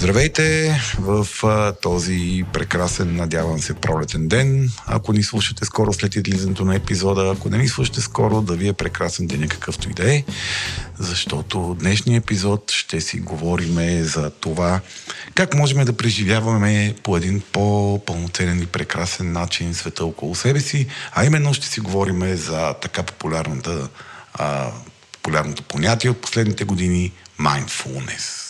Здравейте в а, този прекрасен, надявам се, пролетен ден. Ако ни слушате скоро след излизането на епизода, ако не ни слушате скоро, да ви е прекрасен ден, какъвто и да е, защото днешния епизод ще си говорим за това как можем да преживяваме по един по-пълноценен и прекрасен начин света около себе си, а именно ще си говорим за така популярната, а, популярното понятие от последните години mindfulness.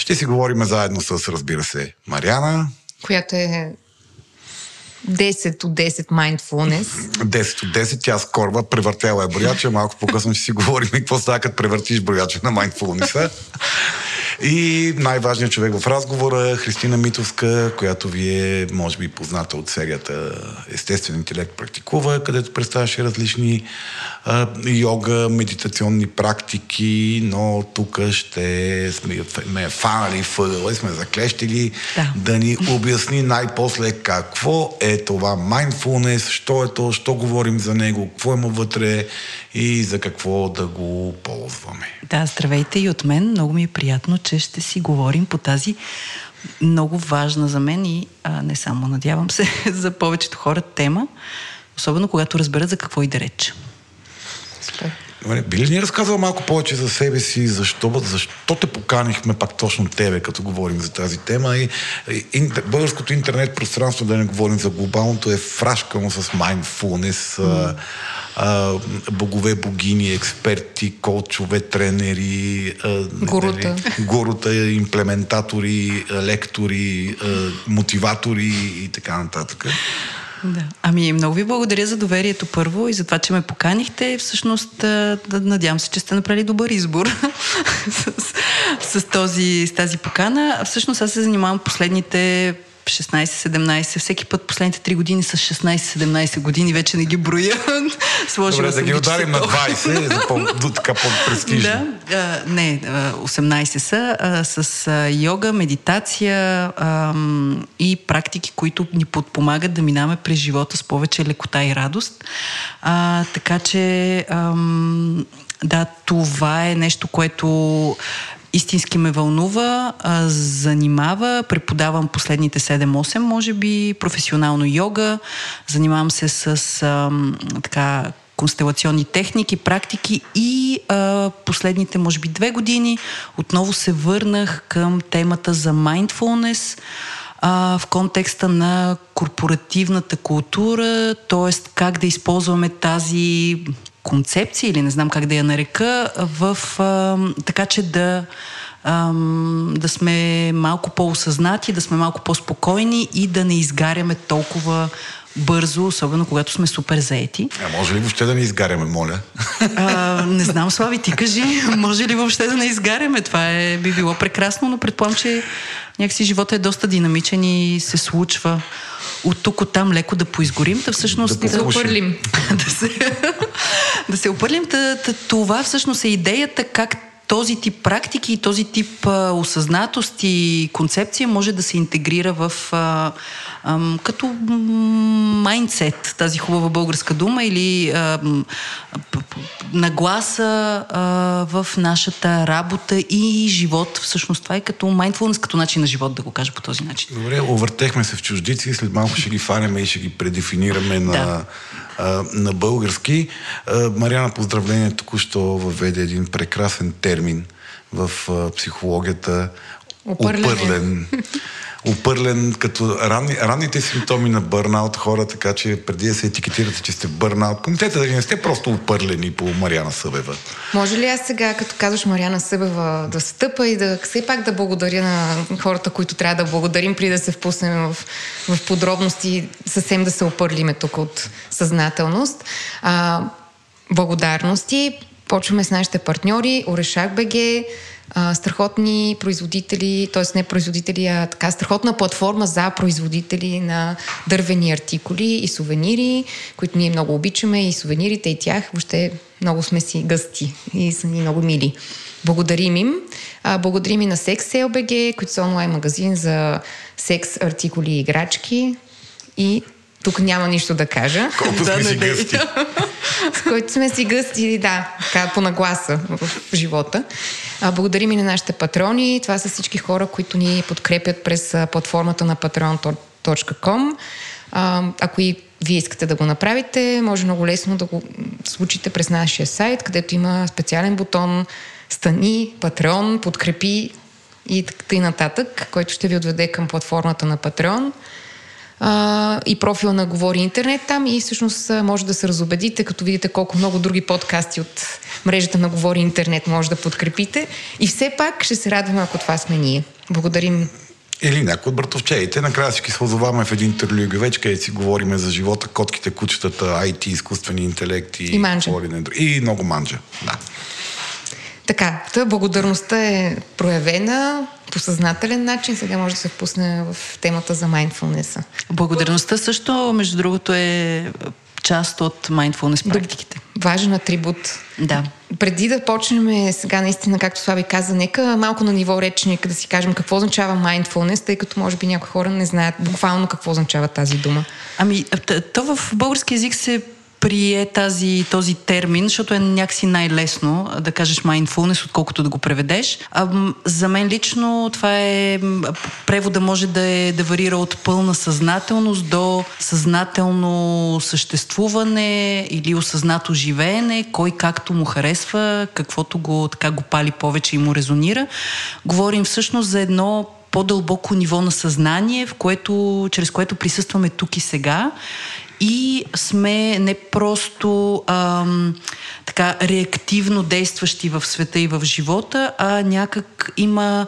Ще си говорим заедно с, разбира се, Мариана. Която е 10 от 10 mindfulness. 10 от 10, тя скорва, превъртяла е брояча, малко по-късно ще си говорим и какво става, като превъртиш брояча на mindfulness. И най-важният човек в разговора Христина Митовска, която ви е, може би, позната от серията Естествен интелект практикува, където представяше различни а, йога, медитационни практики, но тук ще сме ме фанали въгъла и сме заклещили да. да ни обясни най-после какво е това mindfulness, що е то, що говорим за него, какво има вътре и за какво да го ползваме. Да, здравейте и от мен. Много ми е приятно, че ще си говорим по тази много важна за мен и а, не само, надявам се, за повечето хора тема, особено когато разберат за какво и да реч. Добре, би ли ни разказал малко повече за себе си, защо, защо те поканихме пак точно тебе, като говорим за тази тема и, и българското интернет пространство, да не говорим за глобалното, е фрашкано с mindfulness, mm а, богове, богини, експерти, коучове, тренери, а. Нали, гурута, имплементатори, лектори, а, мотиватори и така нататък. Да. Ами, много ви благодаря за доверието първо и за това, че ме поканихте. Всъщност, надявам се, че сте направили добър избор с, с, този, с тази покана. Всъщност, аз се занимавам последните 16-17, всеки път последните 3 години с 16-17 години, вече не ги броя. Сложила Добре, да ги ударим на 20, за по, така по-престижно. Да, а, не, 18 са, а, с а, йога, медитация а, и практики, които ни подпомагат да минаваме през живота с повече лекота и радост. А, така че, а, да, това е нещо, което истински ме вълнува, а, занимава, преподавам последните 7-8, може би, професионално йога, занимавам се с а, така констелационни техники, практики и а, последните, може би, две години отново се върнах към темата за mindfulness а, в контекста на корпоративната култура, т.е. как да използваме тази концепция или не знам как да я нарека, в, а, така че да, а, да сме малко по-осъзнати, да сме малко по-спокойни и да не изгаряме толкова бързо, особено когато сме супер заети. А може ли въобще да не изгаряме, моля? А, не знам, Слави, ти кажи, може ли въобще да не изгаряме? Това е, би било прекрасно, но предполагам, че някакси живота е доста динамичен и се случва от тук, от там леко да поизгорим, да всъщност да, да се опърлим. да, се, да се опърлим. това всъщност е идеята как този тип практики и този тип а, осъзнатост и концепция може да се интегрира в а, а, като майндсет, тази хубава българска дума, или а, нагласа а, в нашата работа и живот. Всъщност това е като mindfulness, като начин на живот, да го кажа по този начин. Добре, увъртехме се в чуждици, след малко ще ги фанеме и ще ги предефинираме на, да. а, на български. А, Мариана, поздравление, току-що въведе един прекрасен термин в а, психологията. Опърлен опърлен, като ранни, ранните симптоми на бърнаут хора, така че преди да се етикетирате, че сте бърнаут, помните дали не сте просто опърлени по Мариана Събева. Може ли аз сега, като казваш Мариана Събева, да стъпа и да все пак да благодаря на хората, които трябва да благодарим, при да се впуснем в, в подробности, съвсем да се опърлиме тук от съзнателност. А, благодарности. Почваме с нашите партньори, Орешак БГ, а, страхотни производители, т.е. не производители, а така страхотна платформа за производители на дървени артикули и сувенири, които ние много обичаме и сувенирите и тях. Въобще много сме си гъсти и са ни много мили. Благодарим им. А, благодарим и на Sex LBG, които са онлайн магазин за секс артикули и играчки. И тук няма нищо да кажа. Колко да, сме си гъсти. С който сме си гъсти, да, така по нагласа в живота. А, благодарим и на нашите патрони. Това са всички хора, които ни подкрепят през платформата на patreon.com. А, ако и вие искате да го направите, може много лесно да го случите през нашия сайт, където има специален бутон Стани, Патреон, подкрепи и т.н. нататък, който ще ви отведе към платформата на Патреон а, и профил на Говори Интернет там и всъщност може да се разобедите, като видите колко много други подкасти от мрежата на Говори Интернет може да подкрепите. И все пак ще се радваме, ако това сме ние. Благодарим или някой от братовчеите. Накрая всички се озоваваме в един търлюгавеч, където си говориме за живота, котките, кучетата, IT, изкуствени интелекти. И манджа. И много манджа, да. Така, тъй благодарността е проявена по съзнателен начин. Сега може да се впусне в темата за mindfulness. Благодарността също, между другото, е част от mindfulness практиките. Важен атрибут. Да. Преди да почнем сега наистина, както Слави каза, нека малко на ниво речника да си кажем какво означава mindfulness, тъй като може би някои хора не знаят буквално какво означава тази дума. Ами, то в български язик се прие тази, този термин, защото е някакси най-лесно да кажеш mindfulness, отколкото да го преведеш. А, за мен лично това е... Превода може да, е, да варира от пълна съзнателност до съзнателно съществуване или осъзнато живеене, кой както му харесва, каквото го, така го пали повече и му резонира. Говорим всъщност за едно по-дълбоко ниво на съзнание, в което, чрез което присъстваме тук и сега и сме не просто ам, така реактивно действащи в света и в живота, а някак има,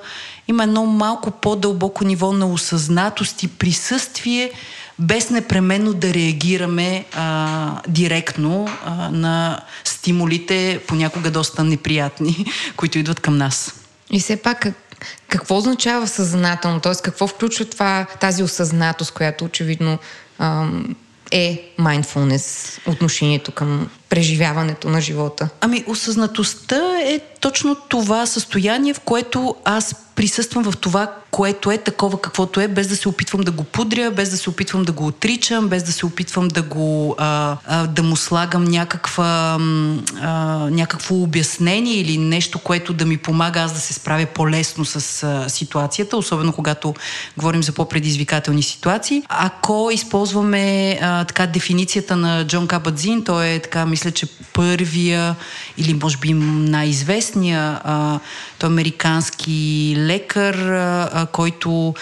има едно малко по-дълбоко ниво на осъзнатост и присъствие, без непременно да реагираме а, директно а, на стимулите, понякога доста неприятни, които идват към нас. И все пак, какво означава съзнателно? Т.е. какво включва това, тази осъзнатост, която очевидно ам, е mindfulness, отношението към преживяването на живота? Ами, осъзнатостта е точно това състояние, в което аз присъствам в това, което е такова каквото е, без да се опитвам да го пудря, без да се опитвам да го отричам, без да се опитвам да го а, а, да му слагам някаква, а, някакво обяснение или нещо, което да ми помага аз да се справя по-лесно с а, ситуацията, особено когато говорим за по-предизвикателни ситуации. Ако използваме а, така дефиницията на Джон Кабадзин, той е така, мисля, че първия или може би най-известния а, той е американски лекар, а, който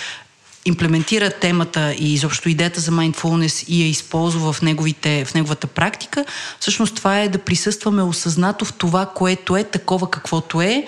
имплементира темата и изобщо идеята за mindfulness и я използва в, неговите, в неговата практика, всъщност това е да присъстваме осъзнато в това, което е такова каквото е,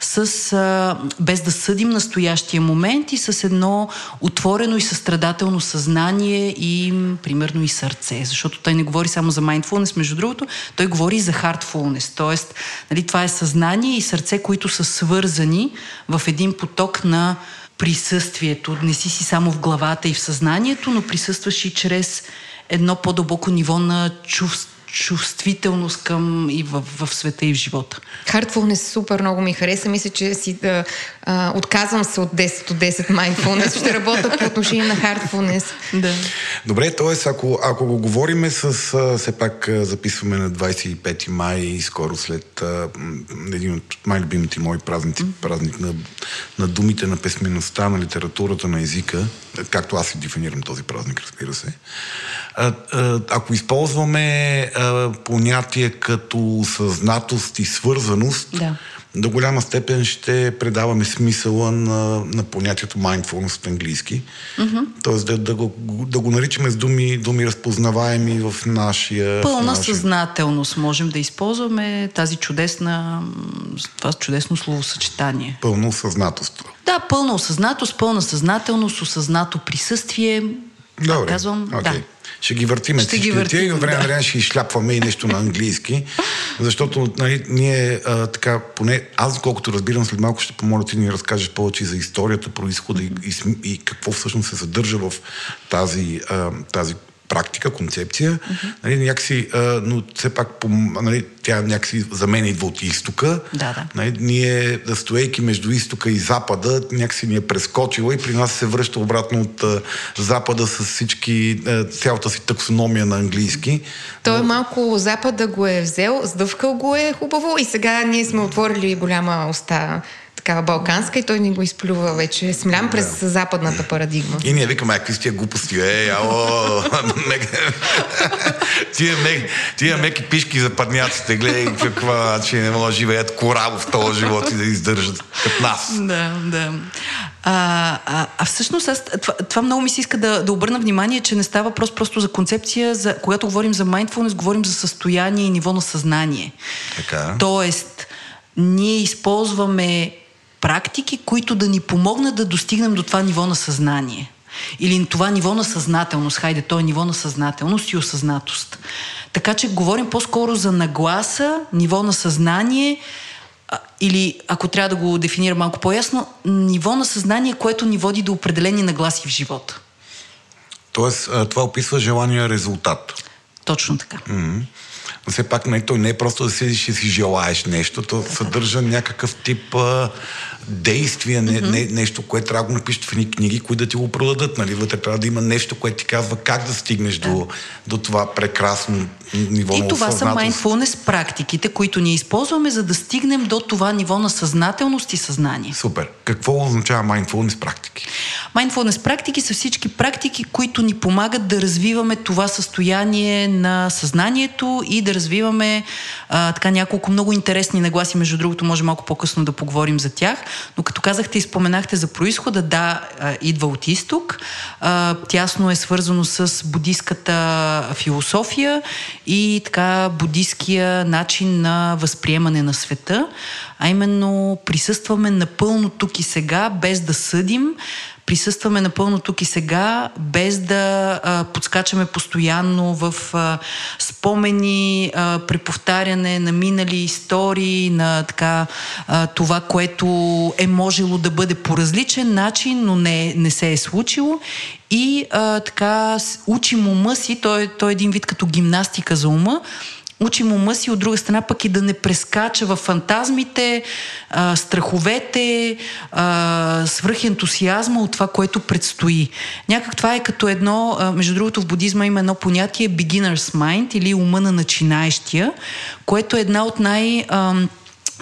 с, а, без да съдим настоящия момент и с едно отворено и състрадателно съзнание и примерно и сърце. Защото той не говори само за mindfulness, между другото, той говори за heartfulness, т.е. Нали, това е съзнание и сърце, които са свързани в един поток на присъствието. Не си си само в главата и в съзнанието, но присъстваш и чрез едно по-дълбоко ниво на чувство чувствителност към и в, в света и в живота. Heartfulness супер много ми хареса. Мисля, че си да, а, отказвам се от 10 от 10 mindfulness. Ще работя по отношение на heartfulness. Да. Добре, т.е. Ако, ако го говориме с... А, все пак записваме на 25 май и скоро след а, един от най-любимите мои празници, празник на, на думите, на писмеността, на литературата, на езика, както аз си дефинирам този празник, разбира се. А, а, ако използваме а, понятие като съзнатост и свързаност, да. до голяма степен ще предаваме смисъла на, на понятието mindfulness от английски. Mm-hmm. Тоест да, да, го, да го наричаме с думи, думи разпознаваеми в нашия... Пълна в нашия... съзнателност можем да използваме тази чудесна, това чудесно словосъчетание. Пълно съзнателство. Да, пълна осъзнатост, пълна съзнателност, осъзнато присъствие, Добре. Казвам, okay. да. Ще ги въртиме Ще ги въртим, и от време на да. време ще изшляпваме и нещо на английски, защото нали, ние а, така, поне аз, колкото разбирам, след малко ще помоля ти да ни разкажеш повече за историята, происхода и, и, и какво всъщност се съдържа в тази, а, тази практика, концепция. Нали, някакси, а, но все пак по, нали, тя някакси за мен идва от изтока. Да, да. Нали, ние, стоейки между изтока и запада, някакси ни е прескочила и при нас се връща обратно от а, запада с всички, а, цялата си таксономия на английски. Той е малко Запада го е взел, сдъвкал го е хубаво и сега ние сме отворили голяма уста такава балканска и той ни го изплюва вече смлям през западната парадигма. И ние викаме, какви сте глупости, е, ало, тия, мек, тия меки пишки за парняците, гледай каква, че не могат да живеят корабо в този живот и да издържат като нас. Да, да. А, а, а всъщност аз, това, това много ми се иска да, да обърна внимание, че не става въпрос просто за концепция, за, когато говорим за mindfulness, говорим за състояние и ниво на съзнание. Така. Тоест, ние използваме практики, които да ни помогнат да достигнем до това ниво на съзнание. Или това ниво на съзнателност. Хайде, то е ниво на съзнателност и осъзнатост. Така че говорим по-скоро за нагласа, ниво на съзнание, или ако трябва да го дефинира малко по-ясно, ниво на съзнание, което ни води до определени нагласи в живота. Тоест, това описва желания резултат. Точно така. М. Но все пак не, той не е просто да седиш и си желаеш нещо, то съдържа някакъв тип а, действие, не, не, нещо, което трябва да го напишеш в едни книги, които да ти го продадат. Нали? Вътре трябва да има нещо, което ти казва как да стигнеш до, до това прекрасно ниво на И това са mindfulness практиките, които ние използваме, за да стигнем до това ниво на съзнателност и съзнание. Супер. Какво означава mindfulness практики? Mindfulness практики са всички практики, които ни помагат да развиваме това състояние на съзнанието и да развиваме а, така няколко много интересни нагласи. Между другото, може малко по-късно да поговорим за тях. Но като казахте и споменахте за происхода, да, идва от изток. А, тясно е свързано с будистката философия и така будисткия начин на възприемане на света, а именно присъстваме напълно тук и сега, без да съдим, присъстваме напълно тук и сега, без да а, подскачаме постоянно в а, спомени, а, преповтаряне на минали истории, на така а, това, което е можело да бъде по различен начин, но не, не се е случило. И а, така учим ума си, той, той е един вид като гимнастика за ума, учим ума си, от друга страна пък и да не прескача в фантазмите, а, страховете, а, свръхентусиазма от това, което предстои. Някак това е като едно, а, между другото в будизма има едно понятие beginner's mind или ума на начинаещия, което е една от най- ам,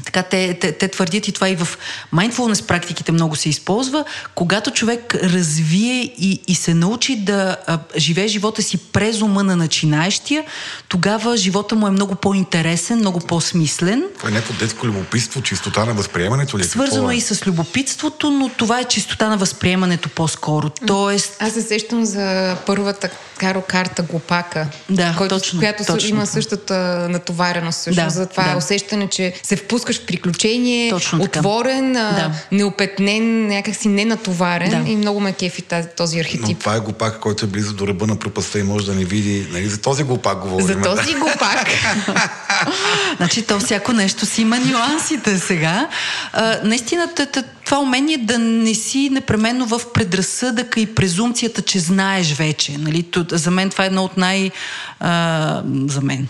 така те, те, те твърдят и това и в mindfulness практиките много се използва, когато човек развие и, и се научи да а, живее живота си през ума на начинаещия, тогава живота му е много по-интересен, много по-смислен. Това е някакво детско любопитство, чистота на възприемането ли? Свързано Какво е е? и с любопитството, но това е чистота на възприемането по-скоро. Тоест, Аз се сещам за първата каро карта Глупака, Да, който, точно, която точно има това. същата натовареност също. Да, за това да. усещане, че се впускаш в приключение, Точно така. отворен, Да. неопетнен, някакси ненатоварен Да. и много ме кефи тази, този Но архетип. това е глупак, който е близо до ръба на пропаста и може да не види. Нали? За този глупак говорим. За този глупак. Значи то всяко нещо си има нюансите сега. А, наистина това умение да не си непременно в предразсъдъка и презумцията, че знаеш вече. Нали? За мен това е едно от най... А, за мен.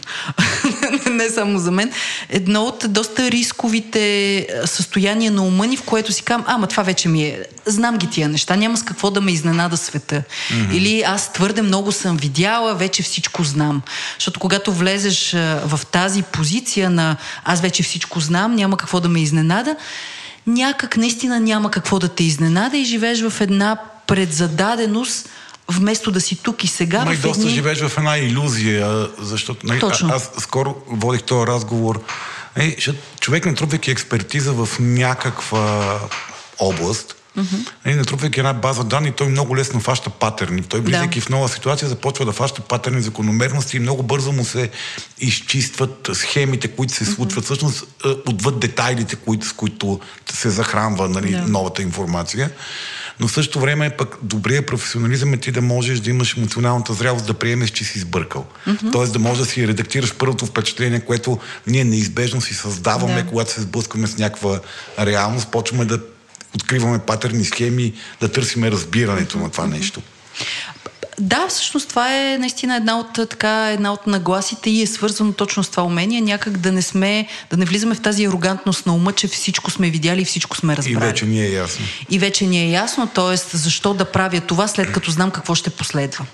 не само за мен. Едно от доста рисковите състояния на ума ни, в което си казвам, ама това вече ми е... Знам ги тия неща, няма с какво да ме изненада света. Mm-hmm. Или аз твърде много съм видяла, вече всичко знам. Защото когато влезеш в тази позиция на аз вече всичко знам, няма какво да ме изненада, някак наистина няма какво да те изненада и живееш в една предзададеност, вместо да си тук и сега. Ма и доста едни... живееш в една иллюзия, защото нали, Точно. аз скоро водих този разговор. Е, човек натрупвайки експертиза в някаква област, mm-hmm. натрупвайки една база данни, той много лесно фаща патерни. Той, влизайки Да. в нова ситуация, започва да фаща патерни, закономерности и много бързо му се изчистват схемите, които се случват, mm-hmm. всъщност е, отвъд детайлите, които, с които се захранва нали, Да. новата информация. Но в същото време пък добрия професионализъм е ти да можеш да имаш емоционалната зрялост да приемеш, че си сбъркал. Mm-hmm. Тоест да можеш да си редактираш първото впечатление, което ние неизбежно си създаваме, да. когато се сблъскваме с някаква реалност, почваме да откриваме патерни схеми, да търсиме разбирането на това нещо. Да, всъщност това е наистина една от, така, една от нагласите и е свързано точно с това умение, някак да не сме, да не влизаме в тази арогантност на ума, че всичко сме видяли и всичко сме разбрали. И вече ни е ясно. И вече ни е ясно, т.е. защо да правя това, след като знам какво ще последва.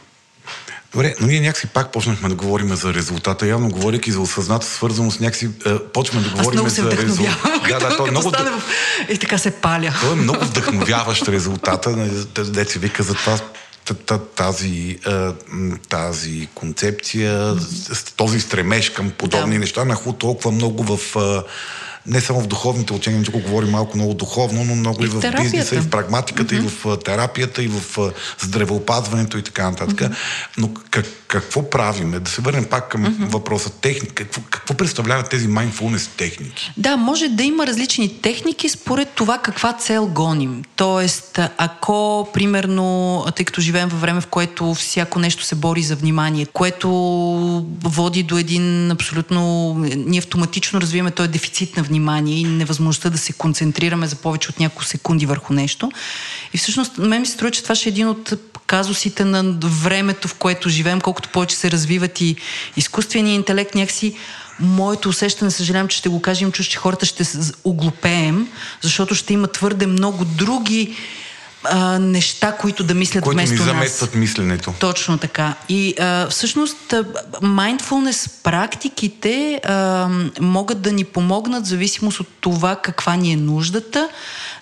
Добре, но ние някакси пак почнахме да говорим за резултата. Явно говоряки за осъзната свързаност, някакси е, почваме да говорим за резултата. Да, да, то е много... В... И така се паля. Той е много вдъхновяващ резултата. Деца вика за това тази, тази концепция, този стремеж към подобни да. неща нахлу толкова много в не само в духовните учения, тук говорим малко много духовно, но много и, и в терапията. бизнеса, и в прагматиката, mm-hmm. и в терапията, и в здравеопазването и така нататък. Mm-hmm. Но как, какво правиме? Да се върнем пак към mm-hmm. въпроса техника. Какво, какво представляват тези mindfulness техники? Да, може да има различни техники според това каква цел гоним. Тоест, ако, примерно, тъй като живеем във време, в което всяко нещо се бори за внимание, което води до един абсолютно... Ние автоматично развиваме този дефицит на внимание и невъзможността да се концентрираме за повече от няколко секунди върху нещо. И всъщност, мен ми се струва, че това ще е един от казусите на времето, в което живеем, колкото повече се развиват и изкуствения интелект, някакси моето усещане, съжалявам, че ще го кажем, чуш, че хората ще оглупеем, защото ще има твърде много други а, неща, които да мислят които вместо ни заместват нас. мисленето. Точно така. И а, всъщност mindfulness практиките а, могат да ни помогнат в зависимост от това каква ни е нуждата,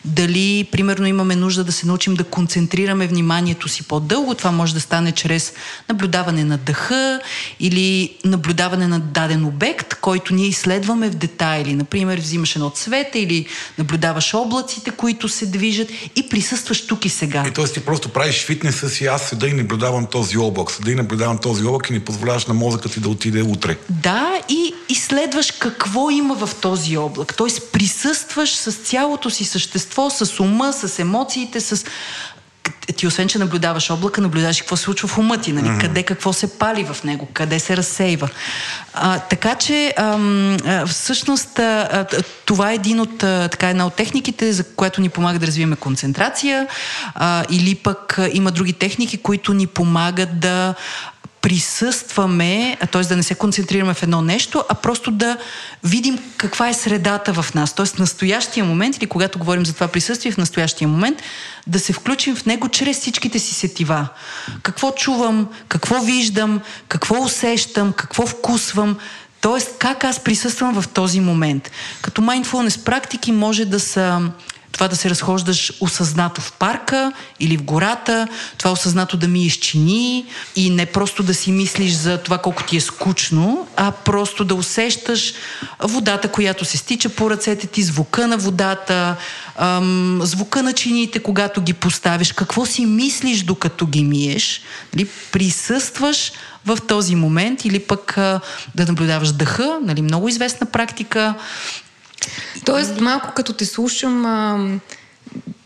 дали, примерно, имаме нужда да се научим да концентрираме вниманието си по-дълго. Това може да стане чрез наблюдаване на дъха или наблюдаване на даден обект, който ние изследваме в детайли. Например, взимаш едно цвете или наблюдаваш облаците, които се движат и присъстваш тук и сега. И т.е. ти просто правиш фитнеса си, аз седа и наблюдавам този облак. Седа и наблюдавам този облак и не позволяваш на мозъка ти да отиде утре. Да, и изследваш какво има в този облак. Т.е. присъстваш с цялото си същество същество, с ума, с емоциите, с ти освен, че наблюдаваш облака, наблюдаваш какво се случва в ума ти, нали? Mm-hmm. къде какво се пали в него, къде се разсейва. А, така че, ам, а, всъщност, а, това е един от, а, така, една от техниките, за която ни помага да развиеме концентрация, а, или пък а, има други техники, които ни помагат да присъстваме, т.е. да не се концентрираме в едно нещо, а просто да видим каква е средата в нас. Т.е. настоящия момент, или когато говорим за това присъствие в настоящия момент, да се включим в него чрез всичките си сетива. Какво чувам, какво виждам, какво усещам, какво вкусвам, Тоест, как аз присъствам в този момент. Като mindfulness практики може да са това да се разхождаш осъзнато в парка или в гората, това осъзнато да ми изчини и не просто да си мислиш за това колко ти е скучно, а просто да усещаш водата, която се стича по ръцете ти, звука на водата, ам, звука на чиниите, когато ги поставиш, какво си мислиш докато ги миеш, нали, присъстваш в този момент или пък а, да наблюдаваш дъха, нали, много известна практика, Тоест, малко като те слушам, а,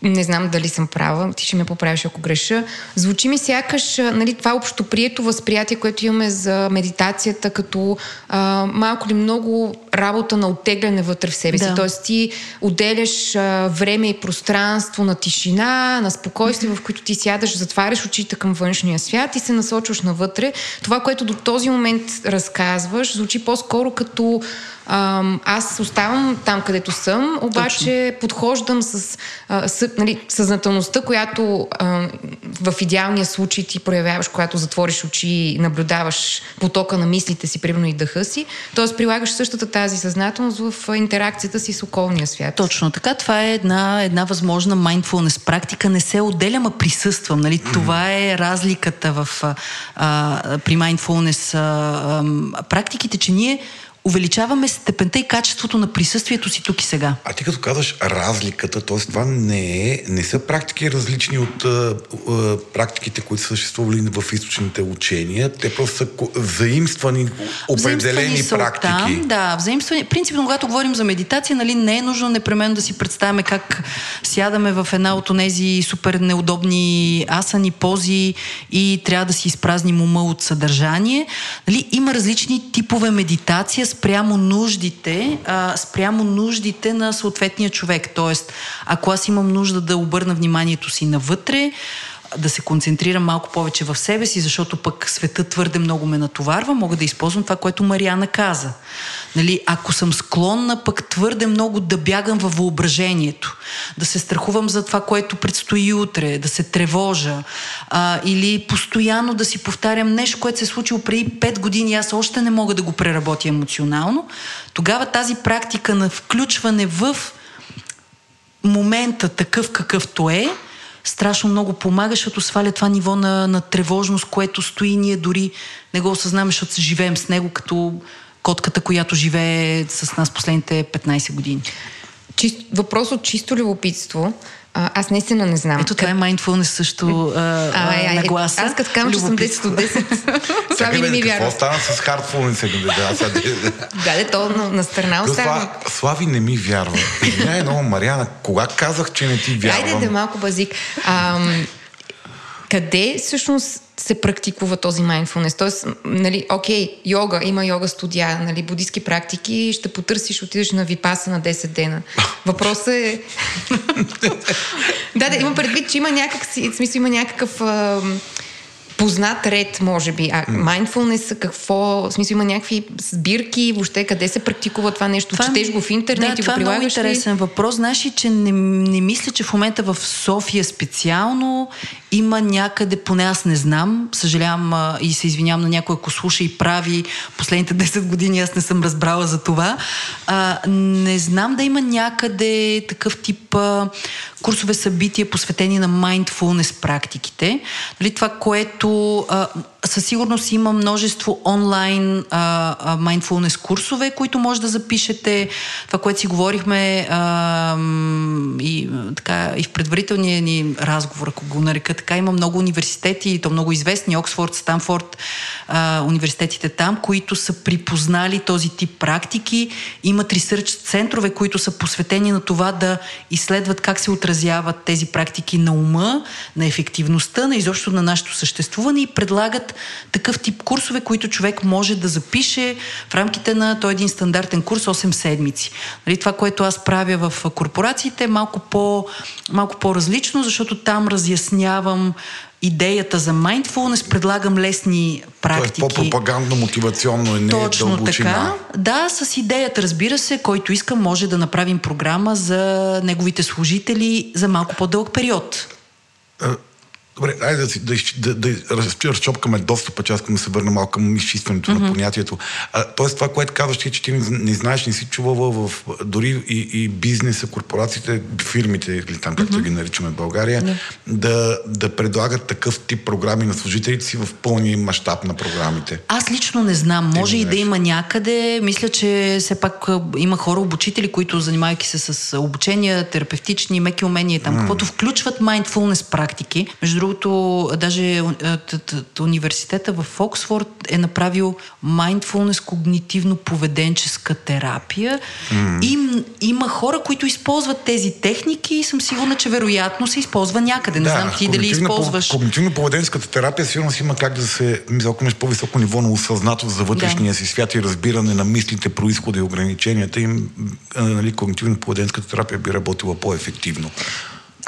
не знам дали съм права, ти ще ме поправиш ако греша, звучи ми сякаш нали, това общо прието възприятие, което имаме за медитацията, като а, малко ли много работа на оттегляне вътре в себе си. Да. Тоест ти отделяш а, време и пространство на тишина, на спокойствие, в които ти сядаш, затваряш очите към външния свят и се насочваш навътре. Това, което до този момент разказваш, звучи по-скоро като а, аз оставам там, където съм, обаче Точно. подхождам с, а, с нали, съзнателността, която а, в идеалния случай ти проявяваш, когато затвориш очи и наблюдаваш потока на мислите си, примерно и дъха си. Тоест прилагаш същата тази съзнателност в интеракцията си с околния свят. Точно така. Това е една, една възможна mindfulness практика. Не се отделям, а присъствам. Нали? Това е разликата в, а, при mindfulness а, а, практиките, че ние увеличаваме степента и качеството на присъствието си тук и сега. А ти като казваш разликата, т.е. това не, е, не са практики различни от а, а, практиките, които са съществували в източните учения. Те просто са заимствани определени са практики. Там, да, взаимствани. Принципно, когато говорим за медитация, нали, не е нужно непременно да си представяме как сядаме в една от тези супер неудобни асани, пози и трябва да си изпразним ума от съдържание. Нали, има различни типове медитация спрямо нуждите, а, спрямо нуждите на съответния човек. Тоест, ако аз имам нужда да обърна вниманието си навътре, да се концентрирам малко повече в себе си, защото пък света твърде много ме натоварва, мога да използвам това, което Мариана каза. Нали, ако съм склонна пък твърде много да бягам във въображението, да се страхувам за това, което предстои утре, да се тревожа а, или постоянно да си повтарям нещо, което се е случило преди 5 години, аз още не мога да го преработя емоционално, тогава тази практика на включване в момента такъв какъвто е, страшно много помага, защото сваля това ниво на, на тревожност, което стои ние дори не го осъзнаваме, защото живеем с него като котката, която живее с нас последните 15 години. Чист, въпрос от чисто любопитство. А, аз наистина не знам. Ето това е mindfulness също а, а, а, на гласа. Аз като казвам, че съм 10 от 10, Слави не ми вярва. Какво стана с hardfulness? да, да, то на, на страна остава. Слави не ми вярва. Не, много, Мариана, кога казах, че не ти вярвам? Айде да малко базик. А, къде всъщност се практикува този mindfulness. Тоест, нали, окей, йога, има йога студия, нали, будистки практики, ще потърсиш, отидеш на випаса на 10 дена. Въпросът е... да, да, има предвид, че има някак, смисъл, има някакъв... А, познат ред, може би. А mindfulness, какво, в смисъл има някакви сбирки, въобще къде се практикува това нещо? Това, Четеш го в интернет да, и го прилагаш Това е много интересен ли? въпрос. Знаеш ли, че не, не мисля, че в момента в София специално има някъде, поне аз не знам, съжалявам а, и се извинявам на някой, ако слуша и прави последните 10 години, аз не съм разбрала за това. А, не знам да има някъде такъв тип а, курсове събития, посветени на mindfulness практиките. Дали това, което а, със сигурност има множество онлайн а, а, mindfulness курсове, които може да запишете. Това, което си говорихме а, и, така, и в предварителния ни разговор, ако го нарека така, има много университети, то много известни, Оксфорд, Станфорд, а, университетите там, които са припознали този тип практики. Имат ресърч центрове, които са посветени на това да изследват как се отразяват тези практики на ума, на ефективността, на изобщо на нашето съществуване и предлагат такъв тип курсове, които човек може да запише в рамките на той един стандартен курс 8 седмици. Нали, това, което аз правя в корпорациите е малко, по, малко по-различно, защото там разяснявам идеята за mindfulness, предлагам лесни практики. Тоест по-пропагандно, мотивационно и не Точно дълбочина. така. Да, с идеята, разбира се, който иска, може да направим програма за неговите служители за малко по-дълъг период. Добре, айде да, да, да, да разчопкаме достъпа, че аз искам да се върна малко към изчистването mm-hmm. на понятието. А, тоест това, което казваш ти, че ти не, не знаеш, не си чувала в дори и, и бизнеса, корпорациите, фирмите, или там както mm-hmm. ги наричаме в България, yeah. да, да предлагат такъв тип програми на служителите си в пълния мащаб на програмите. Аз лично не знам. Ти Може и да има някъде. Мисля, че все пак има хора, обучители, които занимавайки се с обучения, терапевтични, меки умения, там, mm. каквото включват mindfulness практики. Между другото, даже университета в Оксфорд е направил mindfulness когнитивно-поведенческа терапия. Mm. И има хора, които използват тези техники и съм сигурна, че вероятно се използва някъде. Не да, знам ти дали използваш. Когнитивно-поведенческата терапия сигурно си има как да се, ако по-високо ниво на осъзнатост за вътрешния да. си свят и разбиране на мислите, происхода и ограниченията им, нали, когнитивно-поведенческата терапия би работила по-ефективно.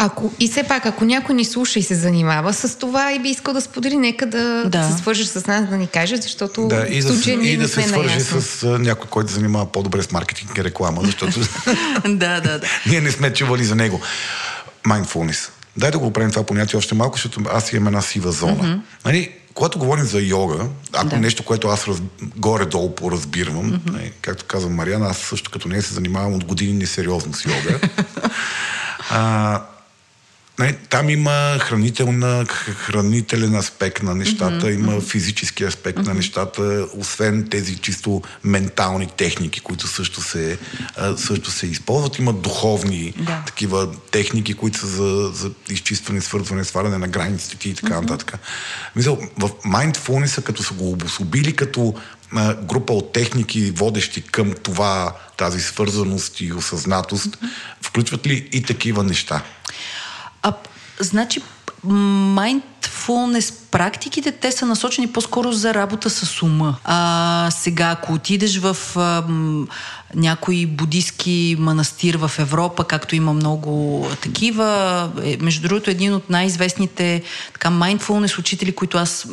Ако, и все пак, ако някой ни слуша и се занимава с това и би искал да сподели, нека да, да. се свържи с нас, да ни каже, защото да, и да, случая и да се свържи наясно. с някой, който се занимава по-добре с маркетинг и реклама, защото да, да, да. ние не сме чували за него. Mindfulness. Дай да го правим това понятие още малко, защото аз имам една сива зона. Mm-hmm. Нали, когато говорим за йога, ако да. нещо, което аз раз, горе-долу поразбирам, mm-hmm. нали, както казва Мариана, аз също като не се занимавам от години несериозно с йога. а, Не, там има хранителна, хранителен аспект на нещата, mm-hmm. има физически аспект mm-hmm. на нещата, освен тези чисто ментални техники, които също се, също се използват. Има духовни да. такива техники, които са за, за изчистване, свързване, сваляне на границите и така mm-hmm. нататък. Мисля, в mindfulness като са го обособили като група от техники, водещи към това, тази свързаност и осъзнатост, mm-hmm. включват ли и такива неща? А, значи, mindfulness практиките, те са насочени по-скоро за работа с ума. А, сега, ако отидеш в а, м, някой будистки манастир в Европа, както има много такива, е, между другото, един от най-известните така, mindfulness учители, които аз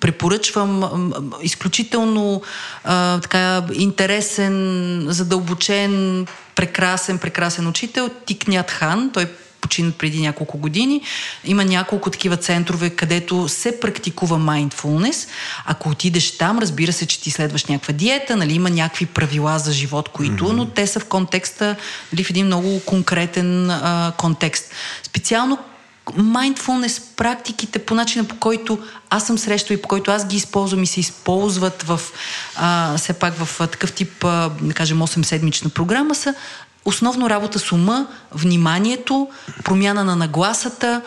препоръчвам, изключително а, така, интересен, задълбочен, прекрасен, прекрасен учител, Тикнят Хан. Той починат преди няколко години. Има няколко такива центрове, където се практикува mindfulness. Ако отидеш там, разбира се, че ти следваш някаква диета, нали, има някакви правила за живот, които, mm-hmm. но те са в контекста, нали, в един много конкретен а, контекст. Специално mindfulness практиките по начина по който аз съм срещал и по който аз ги използвам и се използват в а, все пак в а, такъв тип, а, да кажем, 8-седмична програма са основно работа с ума, вниманието, промяна на нагласата,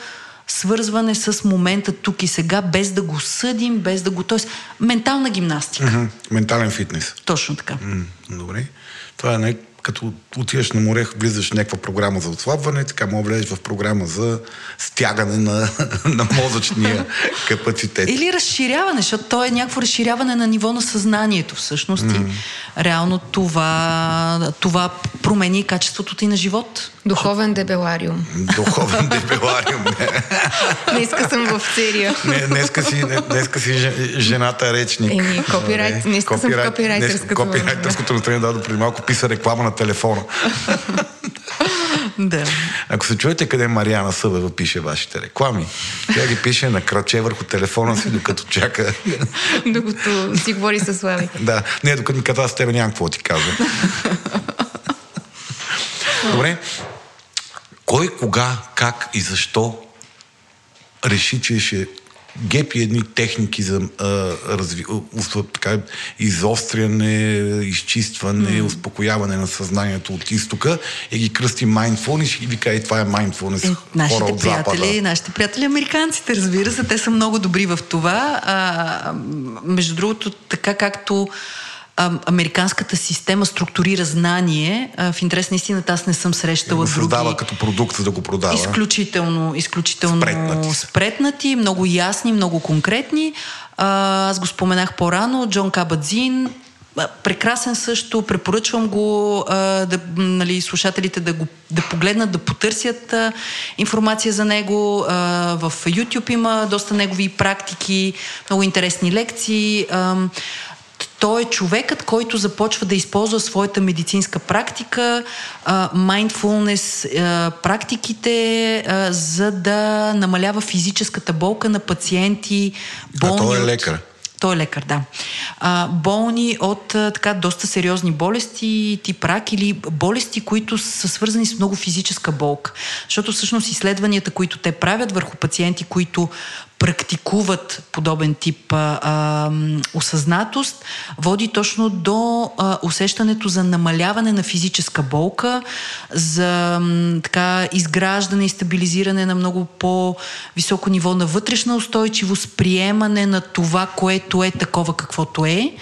свързване с момента тук и сега, без да го съдим, без да го... Тоест, ментална гимнастика. Mm-hmm. Ментален фитнес. Точно така. Mm, добре. Това е най- като отиваш на море, влизаш в някаква програма за отслабване, така мога влезеш в програма за стягане на, на мозъчния капацитет. Или разширяване, защото то е някакво разширяване на ниво на съзнанието всъщност. Mm. И реално това, това промени качеството ти на живот. Духовен дебелариум. Духовен дебелариум. Днеска съм в серия. Не, днеска си, днеска си жената речник. Еми, копирайт, днеска съм в копирайтерското. Копирайтерското настроение, да, преди малко писа реклама на телефона. да. Ако се чуете къде Мариана Събева пише вашите реклами, тя ги пише на краче върху телефона си, докато чака. Докато си говори с Слави. да, не, докато като аз с тебе нямам какво ти казвам. Добре. Кой, кога, как и защо реши, че ще гепи едни техники за а, разви, а, така, изостряне, изчистване, mm. успокояване на съзнанието от изтока и ги кръсти mindfulness и вика и това е mindfulness. Е, нашите хора от приятели, Запада. Нашите приятели американците, разбира се, те са много добри в това. А, между другото, така както а, американската система структурира знание. А, в интерес на истината аз не съм срещала други... Създава като продукт, за да го продава. Изключително, изключително спретнати, спретнати много ясни, много конкретни. А, аз го споменах по-рано, Джон Кабадзин, прекрасен също, препоръчвам го а, да, нали, слушателите да го да погледнат, да потърсят а, информация за него. А, в YouTube има доста негови практики, много интересни лекции. А, той е човекът, който започва да използва своята медицинска практика, mindfulness практиките, за да намалява физическата болка на пациенти. Болни а той е лекар. Той е лекар, да. А, болни от а, така доста сериозни болести, тип рак или болести, които са свързани с много физическа болка. Защото всъщност изследванията, които те правят върху пациенти, които практикуват подобен тип а, а, осъзнатост, води точно до а, усещането за намаляване на физическа болка, за м, така изграждане и стабилизиране на много по-високо ниво на вътрешна устойчивост, приемане на това, което е такова каквото е,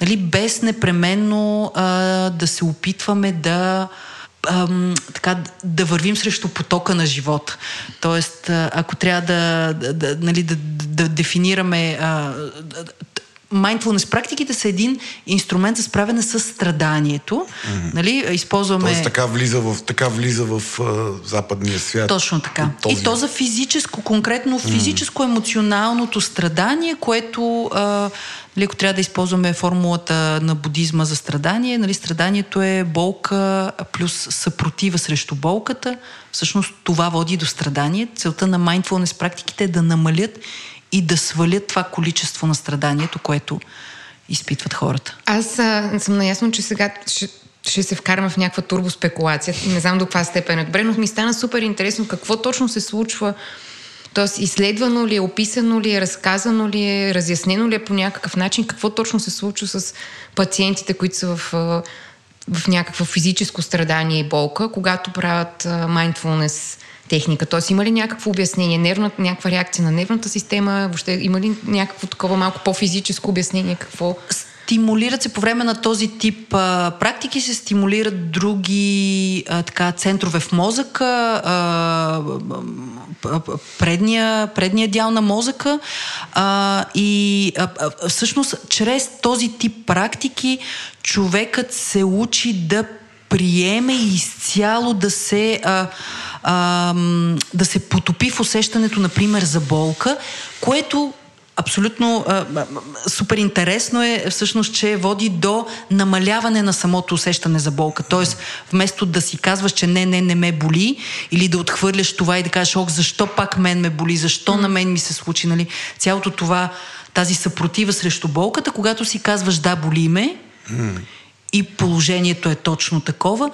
нали, без непременно а, да се опитваме да ам, така, да вървим срещу потока на живота. Тоест, ако трябва да, да, да, нали, да, да дефинираме а, mindfulness практиките са един инструмент за справяне с страданието. Mm-hmm. Нали? Използваме... Тоест така влиза в, така влиза в uh, западния свят. Точно така. Този... И то за физическо, конкретно физическо-емоционалното страдание, което uh, нали, ако трябва да използваме формулата на будизма за страдание, нали, страданието е болка плюс съпротива срещу болката. Всъщност това води до страдание. Целта на mindfulness практиките е да намалят и да свалят това количество на страданието, което изпитват хората. Аз а, съм наясно, че сега ще ще се вкараме в някаква турбоспекулация. Не знам до каква степен е добре, но ми стана супер интересно какво точно се случва. Тоест, изследвано ли е, описано ли е, разказано ли е, разяснено ли е по някакъв начин, какво точно се случва с пациентите, които са в, в някакво физическо страдание и болка, когато правят mindfulness техника. Тоест, има ли някакво обяснение, нервната, някаква реакция на нервната система, въобще има ли някакво такова малко по-физическо обяснение, какво Стимулират се по време на този тип а, практики, се стимулират други а, така, центрове в мозъка, а, предния, предния дял на мозъка а, и а, всъщност чрез този тип практики човекът се учи да приеме изцяло да се, а, а, да се потопи в усещането, например, за болка, което абсолютно а, супер интересно е всъщност, че води до намаляване на самото усещане за болка. Тоест, вместо да си казваш, че не, не, не ме боли, или да отхвърляш това и да кажеш, ох, защо пак мен ме боли, защо mm. на мен ми се случи, нали? Цялото това, тази съпротива срещу болката, когато си казваш, да, боли ме, mm. и положението е точно такова,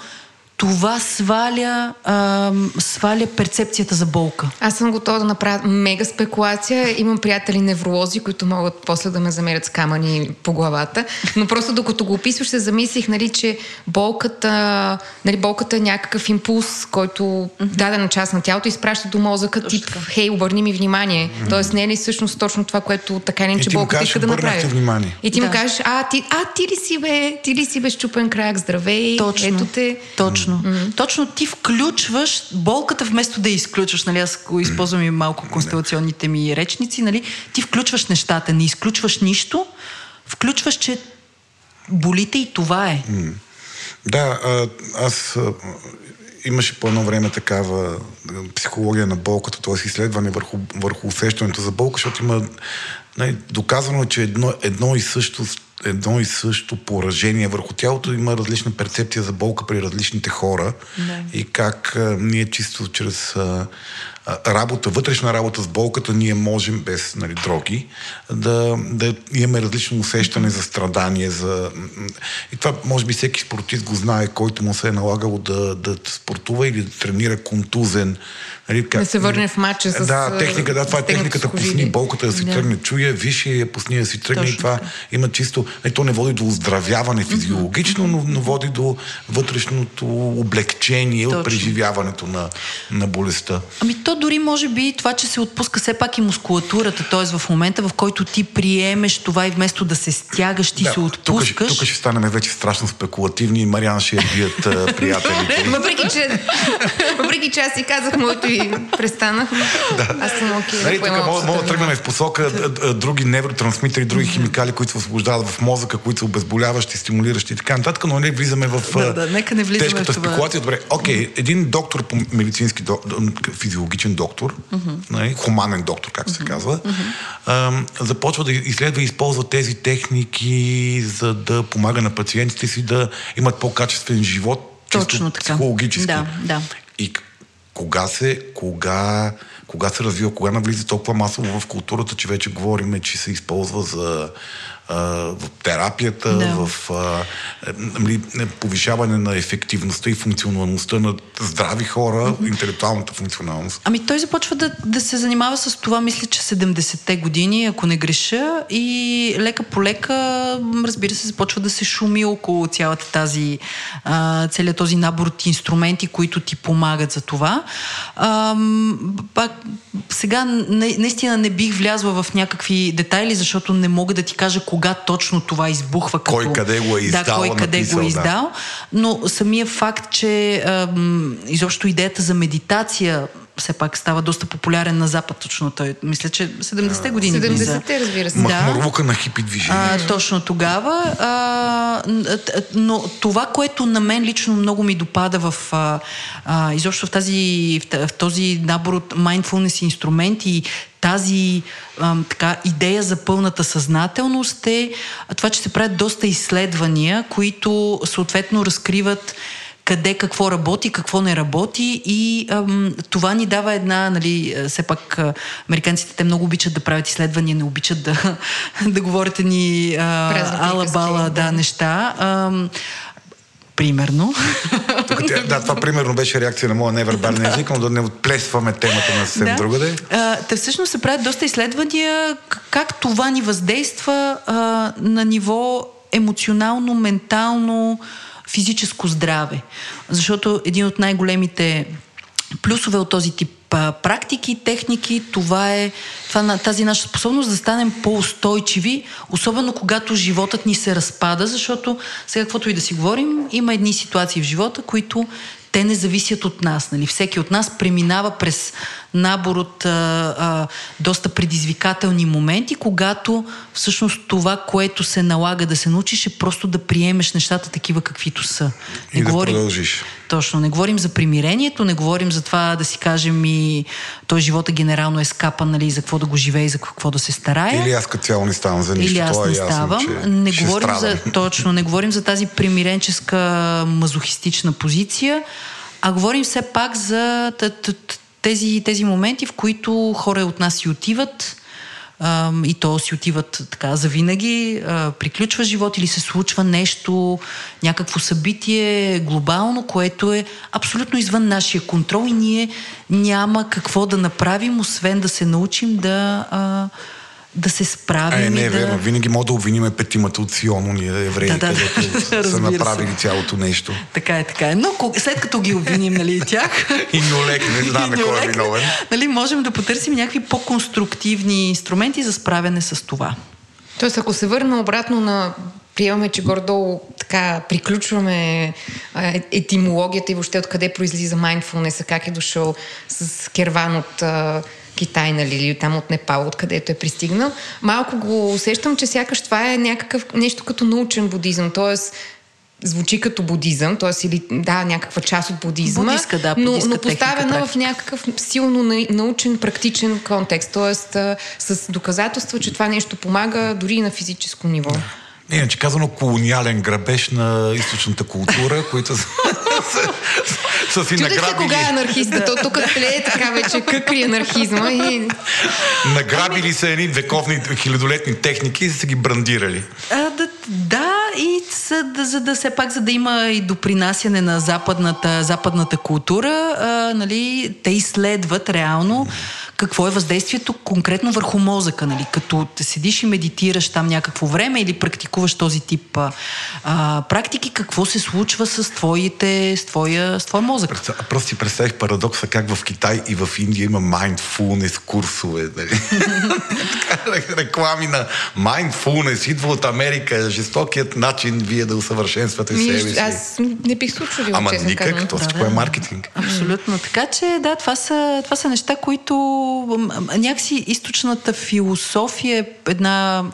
това сваля, а, сваля перцепцията за болка. Аз съм готова да направя мега спекулация. Имам приятели невролози, които могат после да ме замерят с камъни по главата. Но просто докато го описваш, се замислих, нали, че болката, нали, болката е някакъв импулс, който mm-hmm. дадена част на тялото изпраща до мозъка, Точно тип, така. хей, обърни ми внимание. Mm-hmm. Тоест не е ли всъщност точно това, което така не, че болката иска да направи. Внимание. И ти да. му кажеш, а ти, а, ти ли си бе, ти ли си бе щупен крак, здравей, Точно. ето те. Точно. Точно. Mm-hmm. Точно ти включваш болката вместо да я изключваш. Нали, аз използвам и малко констелационните ми речници. Нали, ти включваш нещата, не изключваш нищо, включваш, че болите и това е. Mm. Да, аз имаше по едно време такава психология на болката, т.е. изследване върху, върху усещането за болка, защото има нали, доказано, че едно, едно и също едно и също поражение върху тялото има различна перцепция за болка при различните хора да. и как а, ние чисто чрез а, работа, вътрешна работа с болката, ние можем без нали, дроги да, да имаме различно усещане за страдание. За... И това може би всеки спортист го знае, който му се е налагало да, да спортува или да тренира контузен Нали, как, да се върне в матча с... Да, техника, да, това е техниката пусни болката да си да. тръгне, чуе, виж и пусни да си тръгне Точно и това има чисто... Нали, то не води до оздравяване физиологично, но, но води до вътрешното облегчение Точно. от преживяването на, на болестта. Ами то дори може би това, че се отпуска все пак и мускулатурата, т.е. в момента, в който ти приемеш това и вместо да се стягаш, ти да, се отпускаш. Тук, тук ще станем вече страшно спекулативни и Мариан ще я бият приятелите. въпреки, че, въпреки, че аз си казах моето и престанах. Да. Аз съм окей. Okay, нали, тук мога, мога да тръгнем в посока други невротрансмитери, други химикали, които се освобождават в мозъка, които са обезболяващи, стимулиращи и така нататък, но не влизаме в да, да, нека не тежката в това. спекулация. Добре, окей, okay, един доктор по медицински, физиологичен доктор, нали, хуманен доктор, uh-huh. се казва, uh-huh. започва да изследва и използва тези техники, за да помага на пациентите си да имат по-качествен живот, Точно така. психологически. Да, да. И кога се, кога, кога се развива, кога навлиза толкова масово в културата, че вече говориме, че се използва за в терапията, да. в а, нали, повишаване на ефективността и функционалността на здрави хора, mm-hmm. интелектуалната функционалност. Ами той започва да, да се занимава с това, мисля, че 70-те години, ако не греша, и лека по лека, разбира се, започва да се шуми около цялата тази, а, целият този набор от инструменти, които ти помагат за това. А, пак, сега наистина не бих влязла в някакви детайли, защото не мога да ти кажа кога точно това избухва. Като, кой къде го е издал, да, кой къде написал, го е издал. Да. Но самия факт, че ам, изобщо идеята за медитация все пак става доста популярен на Запад точно той. Мисля, че 70-те години 70-те, разбира се. Махмурлука на хипи движение. А, точно тогава. А, но това, което на мен лично много ми допада в а, а, изобщо в, тази, в, в този набор от mindfulness инструменти тази а, така, идея за пълната съзнателност е това, че се правят доста изследвания, които съответно разкриват къде какво работи, какво не работи и ам, това ни дава една, нали, все пак американците те много обичат да правят изследвания, не обичат да, да говорите ни ала-бала да, да, неща. Ам, Примерно. Тук, да, това примерно беше реакция на моя невербален език, но да не отплесваме темата на съвсем да. другаде. те всъщност се правят доста изследвания как това ни въздейства а, на ниво емоционално, ментално, физическо здраве. Защото един от най-големите плюсове от този тип практики, техники, това е това, тази наша способност да станем по-устойчиви, особено когато животът ни се разпада, защото сега каквото и да си говорим, има едни ситуации в живота, които те не зависят от нас. Нали? Всеки от нас преминава през набор от а, а, доста предизвикателни моменти, когато всъщност това, което се налага да се научиш, е просто да приемеш нещата такива каквито са. Не и говорим, да продължиш. Точно. Не говорим за примирението, не говорим за това да си кажем и той живота генерално е скапан, нали, за какво да го живее и за какво да се старае. Или аз като цяло не ставам за нищо. Или аз това не е ясно, ставам. че не говорим страдам. за, точно, не говорим за тази примиренческа мазохистична позиция, а говорим все пак за тези, тези моменти, в които хора от нас си отиват и то си отиват така завинаги, приключва живот или се случва нещо, някакво събитие глобално, което е абсолютно извън нашия контрол и ние няма какво да направим, освен да се научим да... А, да се справим. Е, не е да... верно. Винаги мога да обвиниме петимата от Сион, ние евреи, Да, да, където са направили се. цялото нещо. Така е, така е. Но след като ги обвиним, нали, и тях... И ни олекне, не знаме кой е виновен. Нали, можем да потърсим някакви по-конструктивни инструменти за справяне с това. Тоест, ако се върна обратно на приемаме, че гордо така приключваме етимологията и въобще откъде произлиза mindfulness, как е дошъл с керван от Китай, нали, или там от Непал, откъдето е пристигнал. Малко го усещам, че сякаш това е някакъв нещо като научен будизъм, т.е. звучи като будизъм, т.е. или да, някаква част от будизма, Будистка, да, но, но поставена техника, в някакъв силно на- научен, практичен контекст, т.е. с доказателства, че това нещо помага дори и на физическо ниво. Иначе казано колониален грабеж на източната култура, които са си Чудех се кога е анархиста, то тук тлее така вече къкри анархизма и награбили са едни вековни, хилядолетни техники и са ги брандирали. А, да, да, и за, да, за да все пак, за да има и допринасяне на западната, западната култура, а, нали, те изследват реално какво е въздействието конкретно върху мозъка, нали, като те седиш и медитираш там някакво време или практикуваш този тип а, а, практики, какво се случва с твоите, с твоя, с твоя мозък. Представ- Просто си представих парадокса как в Китай и в Индия има mindfulness курсове. Нали? Реклами на mindfulness идва от Америка, жестокият начин вие да усъвършенствате себе си. аз не бих се очудила, Ама никак, казано. то Да, всичко да. е маркетинг. Абсолютно. Така че, да, това са, това са неща, които някакси източната философия е една...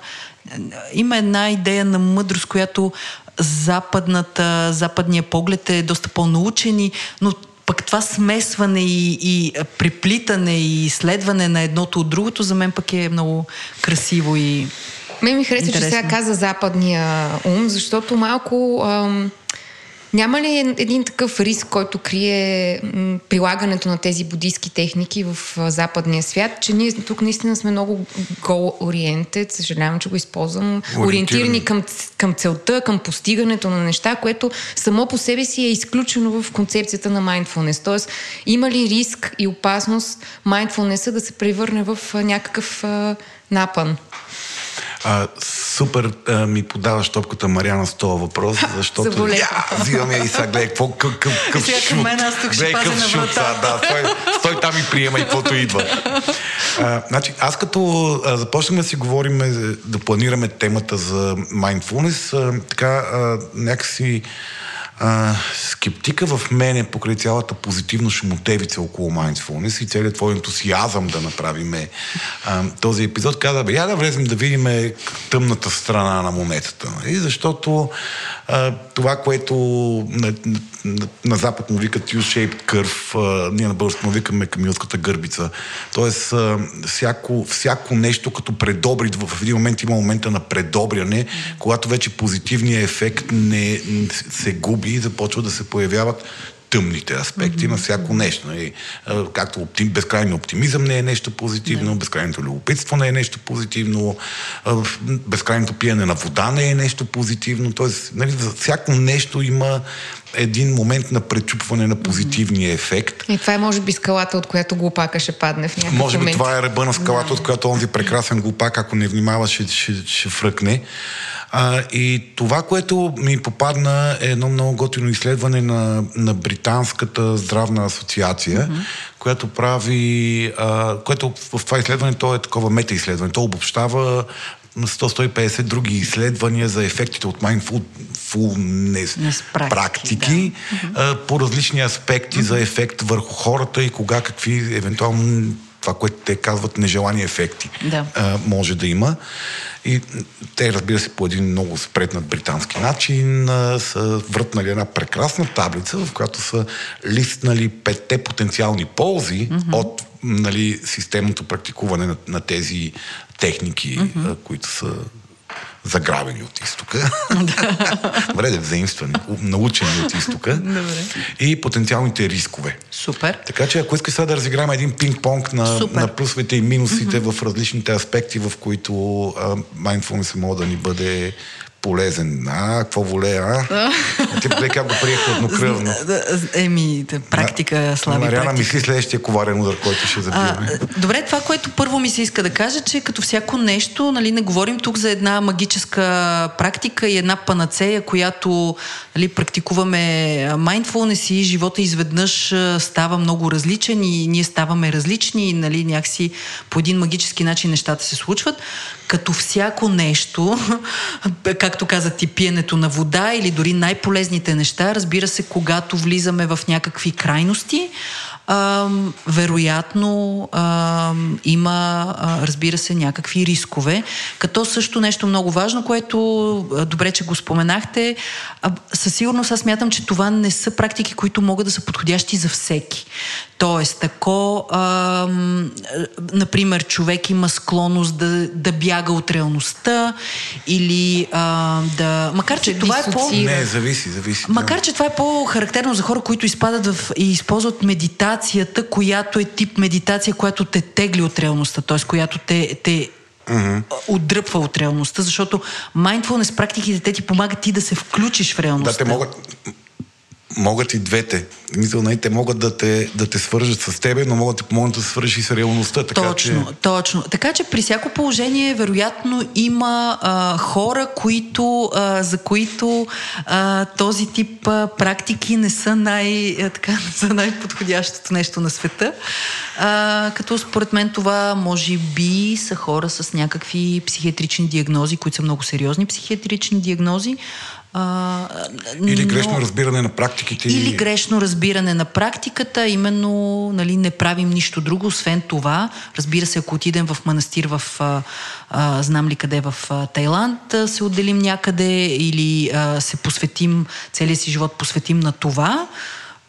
Има една идея на мъдрост, която западната, западния поглед е доста по-научени, но пък това смесване и, и приплитане и изследване на едното от другото за мен пък е много красиво и Мен ми хареса, че сега каза западния ум, защото малко ам, няма ли един такъв риск, който крие прилагането на тези будистки техники в западния свят, че ние тук наистина сме много goal-oriented, съжалявам, че го използвам, Ориентирани. към, към целта, към постигането на неща, което само по себе си е изключено в концепцията на mindfulness. Тоест, има ли риск и опасност mindfulness да се превърне в някакъв напън? А, супер а, ми подаваш топката Мариана с този въпрос, защото Заболех. я, взимам я и сега гледай какво къв, къв, къв Сега към шут. мен, аз тук ще Гледай къв на шут, сега, да, стой, стой там и приема и каквото идва. А, значи, аз като а, започнем да си говорим, да планираме темата за mindfulness, а, така а, някакси а, скептика в мене покрай цялата позитивна шумотевица около mindfulness и целият твой ентусиазъм да направим а, този епизод, каза, бе, я да влезем да видим тъмната страна на монетата. Нали? Защото а, това, което на, запад му викат U-shaped curve, а, ние на български му викаме камилската гърбица. Тоест, а, всяко, всяко нещо като предобри, в един момент има момента на предобряне, когато вече позитивният ефект не, не се губи и започва да се появяват тъмните аспекти mm-hmm. на всяко нещо. И, както оптим, безкрайно оптимизъм не е нещо позитивно, yeah. безкрайното любопитство не е нещо позитивно, безкрайното пиене на вода не е нещо позитивно. Тоест, нали, за всяко нещо има един момент на пречупване на позитивния ефект. И това е може би скалата, от която глупака ще падне в някакъв Може би момент. това е ръба на скалата, да. от която онзи прекрасен глупак, ако не внимава, ще, ще, ще фръкне. А, и това, което ми попадна е едно много готино изследване на, на Британската здравна асоциация, mm-hmm. която прави, а, което в това изследване, то е такова мета-изследване, то обобщава 100-150 други изследвания за ефектите от mindfulness практики, практики да. по различни аспекти mm-hmm. за ефект върху хората и кога какви евентуално това, което те казват нежелани ефекти да. може да има. И те, разбира се, по един много спретнат британски начин са въртнали една прекрасна таблица, в която са листнали петте потенциални ползи mm-hmm. от нали, системното практикуване на, на тези техники, mm-hmm. които са заграбени от изтока. Добре, да взаимствани, научени от изтока. И потенциалните рискове. Супер. Така че, ако искаш сега да разиграем един пинг-понг на, на плюсовете и минусите mm-hmm. в различните аспекти, в които mindfulness може да ни бъде полезен. А, какво воле, а? Ти бъде как го приех еднокръвно. Еми, практика, слаби Мариана практика. мисли следващия коварен удар, който ще забиваме. Добре, това, което първо ми се иска да кажа, че като всяко нещо, нали, не говорим тук за една магическа практика и една панацея, която нали, практикуваме mindfulness и живота изведнъж става много различен и ние ставаме различни и нали, някакси по един магически начин нещата се случват. Като всяко нещо, както каза ти, пиенето на вода или дори най-полезните неща, разбира се, когато влизаме в някакви крайности, а, вероятно а, има, а, разбира се, някакви рискове. Като също нещо много важно, което а, добре, че го споменахте, а, със сигурност аз смятам, че това не са практики, които могат да са подходящи за всеки. Тоест, ако, а, например, човек има склонност да, да бяга от реалността или а, да... Макар, че това е по... Не, зависи, зависи. Макар, че това е по-характерно за хора, които изпадат в и използват медитацията, която е тип медитация, която те тегли от реалността, т.е. която те, те Mm-hmm. отдръпва от реалността, защото mindfulness практиките те ти помагат ти да се включиш в реалността. Да, те могат могат и двете. Мисля, те могат да те, да те свържат с тебе, но могат да ти помогнат да свържиш и с реалността. Така, точно, че... точно. Така че при всяко положение, вероятно, има а, хора, които, а, за които а, този тип а, практики не са, най, а, така, са най-подходящото нещо на света. А, като според мен това може би са хора с някакви психиатрични диагнози, които са много сериозни психиатрични диагнози, а, или грешно но, разбиране на практиките. Или грешно разбиране на практиката, именно нали, не правим нищо друго, освен това. Разбира се, ако отидем в манастир в, а, а, знам ли къде, в а, Тайланд, а, се отделим някъде или а, се посветим, целият си живот посветим на това,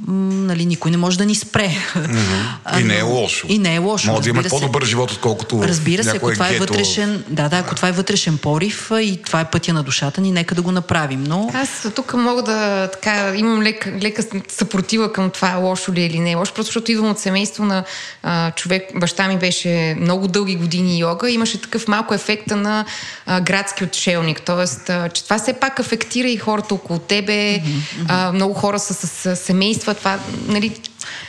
нали, никой не може да ни спре. Mm-hmm. И не е лошо. И не е лошо. Може да има по-добър живот, отколкото Разбира се, ако това е вътрешен, да, да, ако това е вътрешен порив и това е пътя на душата ни, нека да го направим. Но... Аз тук мога да така, имам лека, лека съпротива към това лошо ли е или не е лошо, просто защото идвам от семейство на а, човек, баща ми беше много дълги години йога, имаше такъв малко ефекта на а, градски отшелник, т.е. че това все пак афектира и хората около тебе, mm-hmm. а, много хора са с, с семейства това, нали,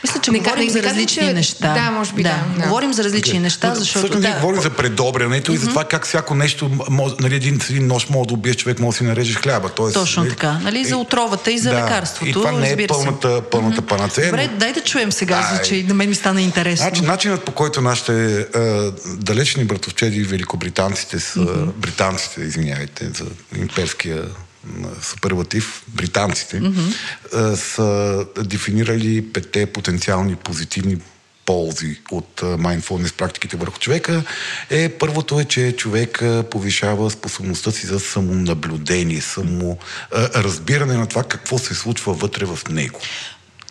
мисля, че не, говорим не, за различни че... неща. Да, може би да. да. Говорим за различни okay. неща, защото... Всъщност да. ние говорим за предобрянето mm-hmm. и за това как всяко нещо, нали, един, един нощ може да убиеш човек, може да си нарежеш хляба. Тоест, Точно нали, така. Нали, за отровата и за да. лекарството. И това не е пълната, пълната mm-hmm. панацея. Добре, но... дай да чуем сега, за че на мен ми стана интересно. Значи, начинът по който нашите а, далечни братовчеди великобританците са, mm-hmm. британците, извинявайте, за имперския суперлатив, британците, mm-hmm. са дефинирали пете потенциални позитивни ползи от mindfulness практиките върху човека е първото е, че човек повишава способността си за самонаблюдение, само разбиране на това какво се случва вътре в него.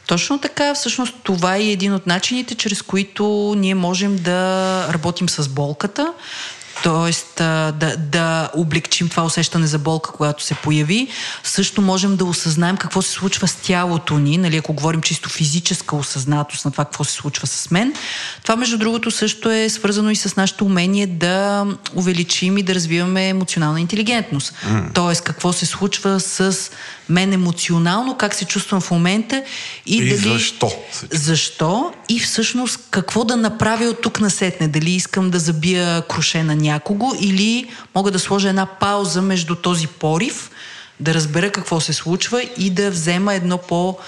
Точно така, всъщност това е един от начините, чрез които ние можем да работим с болката Тоест да, да облегчим това усещане за болка, когато се появи. Също можем да осъзнаем какво се случва с тялото ни, нали, ако говорим чисто физическа осъзнатост на това какво се случва с мен. Това, между другото, също е свързано и с нашето умение да увеличим и да развиваме емоционална интелигентност. Mm. Тоест, какво се случва с мен емоционално, как се чувствам в момента и, и дали... защо. Защо и всъщност какво да направя от тук насетне. Дали искам да забия круше на някого или мога да сложа една пауза между този порив, да разбера какво се случва и да взема едно по-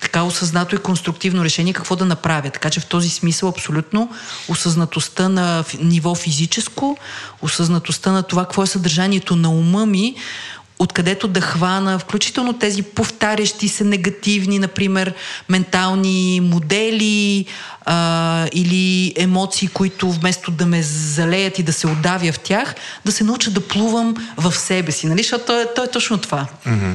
така осъзнато и конструктивно решение какво да направя. Така че в този смисъл абсолютно осъзнатостта на ниво физическо, осъзнатостта на това какво е съдържанието на ума ми, откъдето да хвана, включително тези повтарящи се негативни, например, ментални модели а, или емоции, които вместо да ме залеят и да се отдавя в тях, да се науча да плувам в себе си. Нали? Защото то е, то е точно това. Mm-hmm.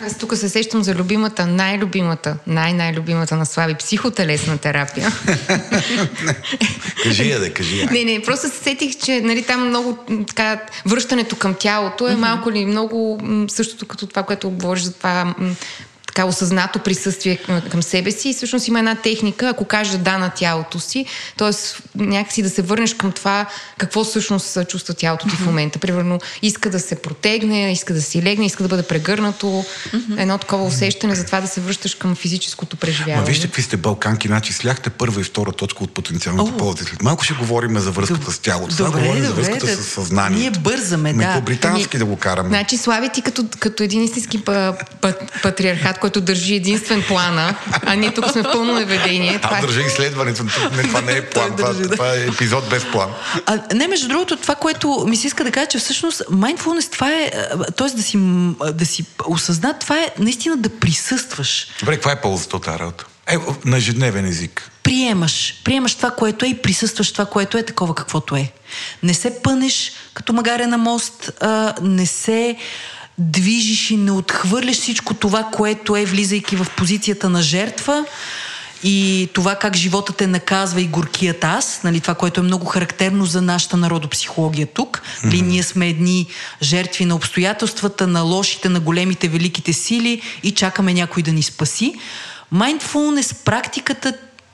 Аз тук се сещам за любимата, най-любимата, най-най-любимата на Слави психотелесна терапия. кажи я, да, кажи я. Не, не, просто се сетих, че нали, там много така, връщането към тялото е малко ли много същото като това, което говориш за това така осъзнато присъствие към себе си и всъщност има една техника, ако кажеш да на тялото си, т.е. някакси да се върнеш към това какво всъщност чувства тялото ти в момента. Примерно иска да се протегне, иска да си легне, иска да бъде прегърнато. Едно такова усещане за това да се връщаш към физическото преживяване. Ма вижте какви сте балканки, значи сляхте първа и втора точка от потенциалните ползи. След малко ще говорим за връзката с тялото. Добре, говорим за връзката да, с съзнанието. Ние бързаме, да. по-британски ами, да го караме. Значи, Слави ти като, като един истински патриархат, който държи единствен плана, а ние тук сме в пълно неведение. Това... Аз държа изследването. Не, това не е план, това, държи, това е епизод без план. А, не, между другото, това, което ми се иска да кажа, че всъщност mindfulness, това е, т.е. да си, да си осъзнат, това е наистина да присъстваш. Добре, каква е ползата от тази работа? Е, на ежедневен език. Приемаш. Приемаш това, което е и присъстваш това, което е такова каквото е. Не се пънеш като магарена мост, а, не се движиш и не отхвърляш всичко това, което е, влизайки в позицията на жертва и това как живота те наказва и горкият аз, нали, това, което е много характерно за нашата народопсихология тук. Mm-hmm. ние сме едни жертви на обстоятелствата, на лошите, на големите, великите сили и чакаме някой да ни спаси. Mindfulness, практиката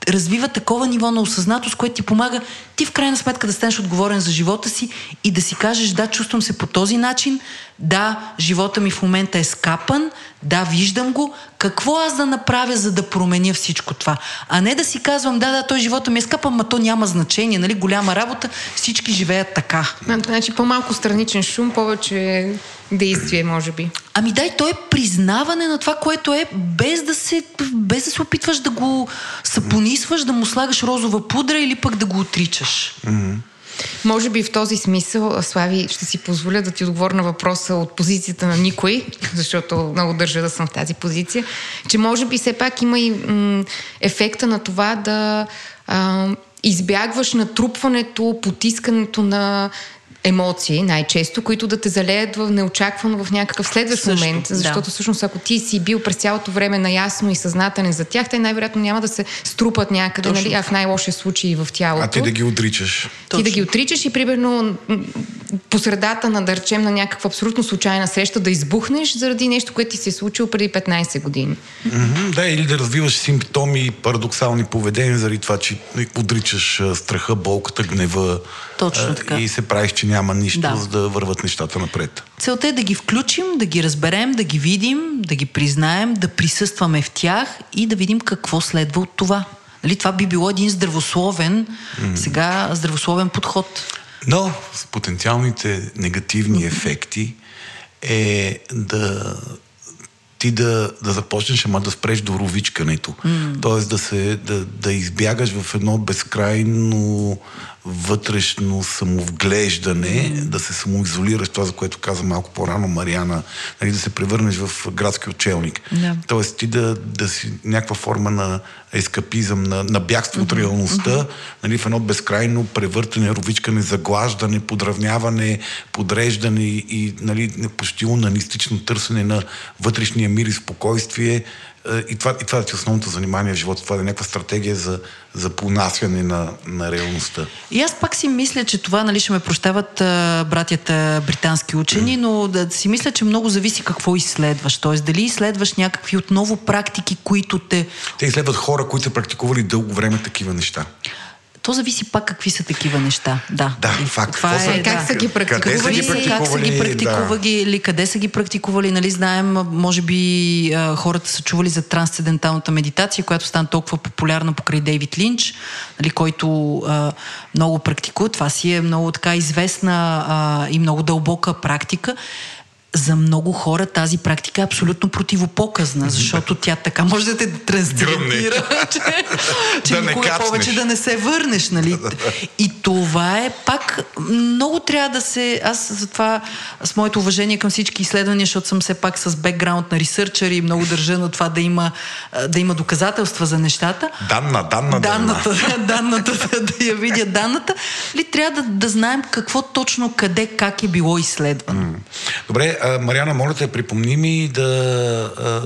развива такова ниво на осъзнатост, което ти помага ти в крайна сметка да станеш отговорен за живота си и да си кажеш да, чувствам се по този начин, да, живота ми в момента е скапан, да, виждам го, какво аз да направя, за да променя всичко това. А не да си казвам, да, да, той живота ми е скапан, ма то няма значение, нали, голяма работа, всички живеят така. Значи по-малко страничен шум, повече действие, може би. Ами дай, то е признаване на това, което е, без да се, без да се опитваш да го сапонисваш, да му слагаш розова пудра или пък да го отричаш. Mm-hmm. Може би в този смисъл, Слави, ще си позволя да ти отговоря на въпроса от позицията на никой, защото много държа да съм в тази позиция, че може би все пак има и м- ефекта на това да а, избягваш натрупването, потискането на емоции, най-често, които да те залеят в неочаквано в някакъв следващ Също, момент. Защото да. всъщност ако ти си бил през цялото време наясно и съзнателен за тях, те най-вероятно няма да се струпат някъде, Точно. нали, а в най-лошия случай в тялото. А ти да ги отричаш. Ти Точно. да ги отричаш и примерно по средата на, да речем, на някаква абсолютно случайна среща да избухнеш заради нещо, което ти се е случило преди 15 години. Mm-hmm, да, или да развиваш симптоми, парадоксални поведения заради това, че отричаш страха, болката, гнева. Точно така. И се правиш, че няма нищо, да. за да върват нещата напред. Целта е да ги включим, да ги разберем, да ги видим, да ги признаем, да присъстваме в тях и да видим какво следва от това. Нали, това би било един здравословен, mm. сега здравословен подход. Но с потенциалните негативни ефекти е да ти да, да започнеш, ама да спреш до ровичкането. Mm. Тоест да, се, да, да избягаш в едно безкрайно вътрешно самовглеждане, да се самоизолираш, това за което каза малко по-рано Мариана, нали, да се превърнеш в градски учелник. Yeah. Тоест ти да, да си някаква форма на ескапизъм, на, на бягство mm-hmm. от реалността, mm-hmm. нали, в едно безкрайно превъртане, ровичкане, заглаждане, подравняване, подреждане и нали, почти унанистично търсене на вътрешния мир и спокойствие, и това, и това да ти е основното занимание в живота, това да е някаква стратегия за, за понасяне на, на реалността. И аз пак си мисля, че това, нали, ще ме прощават а, братята британски учени, но да си мисля, че много зависи какво изследваш. Тоест, дали изследваш някакви отново практики, които те... Те изследват хора, които са практикували дълго време такива неща. То зависи пак какви са такива неща. Да, да факт. Това е, са, как да. са ги практикували, къде са ги практикували, как са ги практикували, да. къде са ги практикували, нали знаем, може би а, хората са чували за трансценденталната медитация, която стана толкова популярна покрай Дейвид Линч, нали, който а, много практикува. Това си е много така известна а, и много дълбока практика за много хора тази практика е абсолютно противопоказна, защото тя така може да те трансцендира, че, че да никога повече да не се върнеш. Нали? И това е пак много трябва да се... Аз затова с моето уважение към всички изследвания, защото съм все пак с бекграунд на ресърчър и много държа на това да има, да има доказателства за нещата. Данна, данна, данната. данната, да я видя данната. Ли трябва да, да знаем какво точно, къде, как е било изследвано. Добре, а, Мариана, моля те, припомни ми да... А,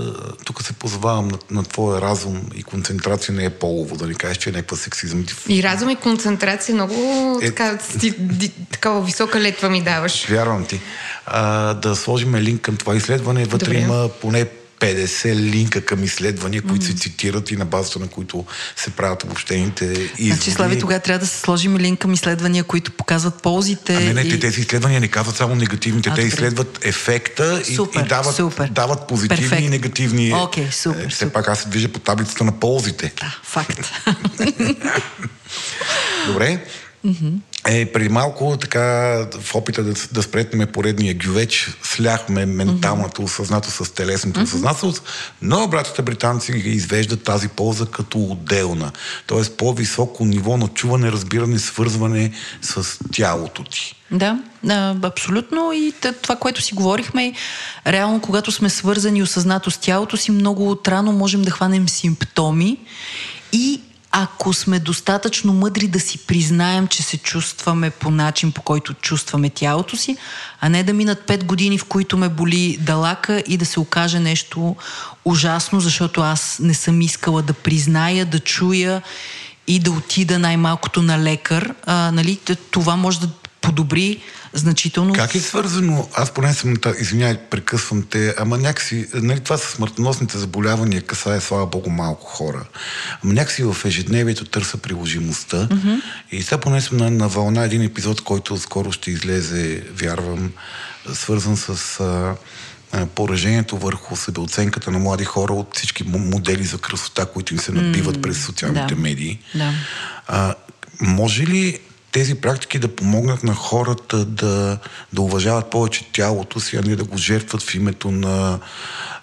тук се позовавам на, на твоя разум и концентрация не е полово, да ни кажеш, че е някаква сексизъм. И разум и концентрация много е... така, ти, ди, такава висока летва ми даваш. Вярвам ти. А, да сложим линк към това изследване. Вътре Добре. има поне 50 линка към изследвания, които mm-hmm. се цитират и на базата на които се правят обобщените изводи. Значи, Слави, тогава трябва да се сложим линк към изследвания, които показват ползите. А не, не, и... тези изследвания не казват само негативните, а, те изследват ефекта супер, и, дават, супер. дават позитивни Перфект. и негативни. Окей, супер. Е, все супер. пак аз се движа по таблицата на ползите. Да, факт. Добре. Mm-hmm. Е, преди малко, така, в опита да, да спретнем поредния гювеч, сляхме менталната осъзнато с телесната осъзнателност, но братята британци ги извеждат тази полза като отделна. Тоест по-високо ниво на чуване, разбиране, свързване с тялото ти. Да, абсолютно. И това, което си говорихме, реално, когато сме свързани осъзнато с тялото си, много отрано можем да хванем симптоми и ако сме достатъчно мъдри да си признаем, че се чувстваме по начин, по който чувстваме тялото си, а не да минат 5 години, в които ме боли далака и да се окаже нещо ужасно, защото аз не съм искала да призная, да чуя и да отида най-малкото на лекар. А, нали, това може да подобри значително. Как е свързано? Аз поне съм, извинявай, прекъсвам те, ама някакси, нали, това са смъртоносните заболявания, касае, слава богу, малко хора. Ама някакси в ежедневието търса приложимостта. Mm-hmm. И сега поне съм на, на вълна един епизод, който скоро ще излезе, вярвам, свързан с а, поражението върху себеоценката на млади хора от всички модели за красота, които им се набиват mm, през социалните да. медии. Да. А, може ли тези практики да помогнат на хората да, да уважават повече тялото си, а не да го жертват в името на,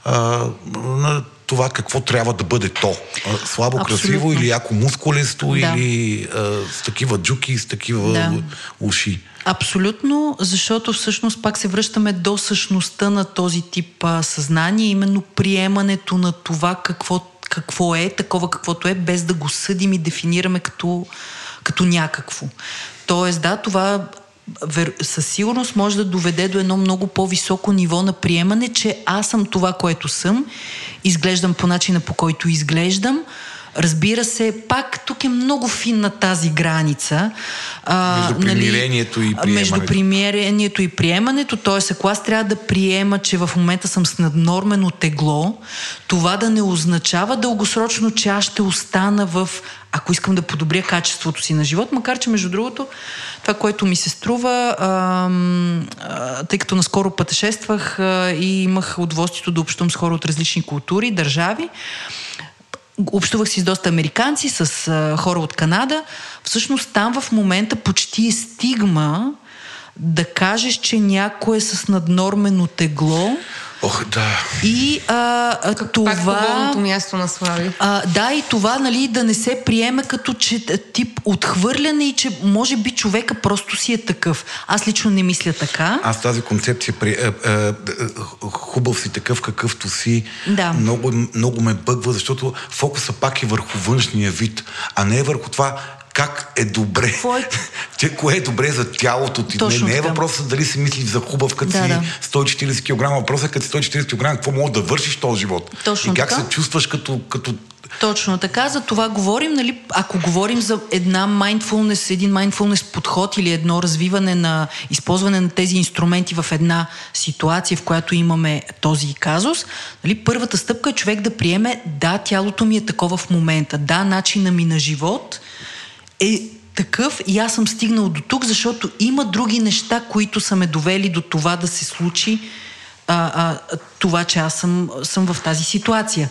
а, на това какво трябва да бъде то. Слабо, Абсолютно. красиво или яко мускулесто Да. или а, с такива джуки, с такива Да. уши. Абсолютно, защото всъщност пак се връщаме до същността на този тип а, съзнание, именно приемането на това какво, какво е, такова каквото е, без да го съдим и дефинираме като, като някакво. Тоест, да, това със сигурност може да доведе до едно много по-високо ниво на приемане, че аз съм това, което съм, изглеждам по начина, по който изглеждам. Разбира се, пак тук е много финна тази граница. А, Между примирението и приемането. Между примирението и приемането, т.е. ако аз трябва да приема, че в момента съм с наднормено тегло, това да не означава дългосрочно, че аз ще остана в ако искам да подобря качеството си на живот, макар че между другото, това, което ми се струва, а, а, тъй като наскоро пътешествах а, и имах удоволствието да общувам с хора от различни култури, държави, общувах си с доста американци, с а, хора от Канада. Всъщност там в момента почти е стигма да кажеш, че някой е с наднормено тегло. Ох, да. И а, а, това... Пак място на Слави. А, да, и това, нали, да не се приеме като че тип отхвърляне и че може би човека просто си е такъв. Аз лично не мисля така. Аз тази концепция, при, е, е, е, хубав си такъв какъвто си, Да. много, много ме бъгва, защото фокуса пак е върху външния вид, а не е върху това как е добре. Е? Че кое е добре за тялото ти. Точно не, не е въпросът дали си мислиш за хубав, като Да, си да. 140 кг. Въпросът е като си 140 кг, какво можеш да вършиш този живот. Точно и как така. се чувстваш като, като Точно така, за това говорим, нали, ако говорим за една mindfulness, един mindfulness подход или едно развиване на използване на тези инструменти в една ситуация, в която имаме този казус, нали, първата стъпка е човек да приеме, да, тялото ми е такова в момента, да, начина ми на живот е такъв и аз съм стигнал до тук, защото има други неща, които са ме довели до това да се случи а, а, това, че аз съм, съм в тази ситуация.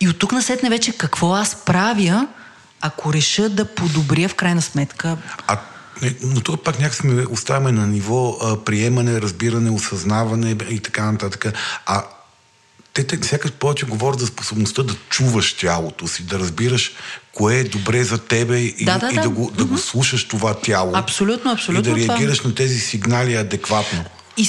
И от тук насетне вече какво аз правя, ако реша да подобря в крайна сметка. А, но тук пак някак сме оставяме на ниво а, приемане, разбиране, осъзнаване и така нататък. А те, те сякаш повече говорят за способността да чуваш тялото си, да разбираш кое е добре за тебе и Да, да, и да. да, го, да го слушаш това тяло. Абсолютно, абсолютно И да това. реагираш на тези сигнали адекватно. И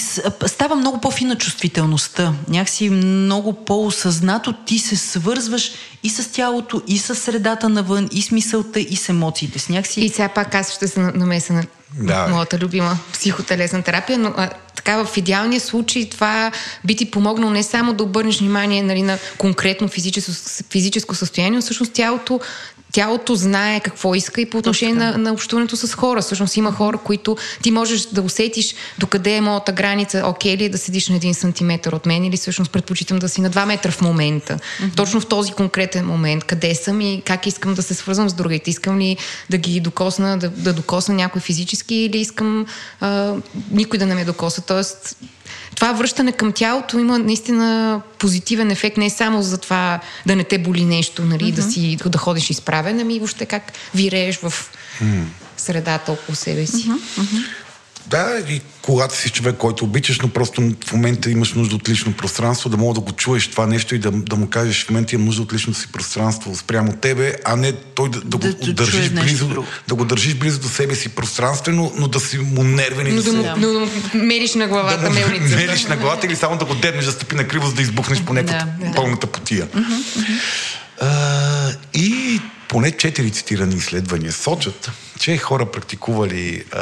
става много по-фина чувствителността. Някакси много по-осъзнато ти се свързваш и с тялото, и с средата навън, и с мисълта, и с емоциите. С някакси... И сега пак аз ще се на- намеса на Да. моята любима психотелесна терапия, но така в идеалния случай това би ти помогнало не само да обърнеш внимание нали, на конкретно физическо, физическо състояние, но всъщност тялото тялото знае какво иска и по отношение на, на общуването с хора. Всъщност има хора, които ти можеш да усетиш докъде е моята граница, окей ли е да седиш на един сантиметър от мен или всъщност предпочитам да си на 2 метра в момента. Mm-hmm. Точно в този конкретен момент, къде съм и как искам да се свързвам с другите. Искам ли да ги докосна, да, да докосна някой физически или искам а, никой да не ме докоса. Тоест, това връщане към тялото има наистина позитивен ефект, не само за това да не те боли нещо, нали, mm-hmm. да, си, да ходиш изправен, ами въобще как вирееш в средата около себе си. Mm-hmm. Да, и когато си човек, който обичаш, но просто в момента имаш нужда от лично пространство, да мога да го чуеш това нещо и да, да му кажеш, в момента имам нужда от личното си пространство спрямо тебе, а не той да, да, Да го държиш близо, друго. да го държиш близо до себе си пространствено, но да си му нервен и Но да, да, му, да му мериш на главата да му мелницата. мериш на главата или само да го дернеш да стъпи на криво, за да избухнеш Да, под да. пълната потия. А, и поне четири цитирани изследвания сочат, че хора практикували а,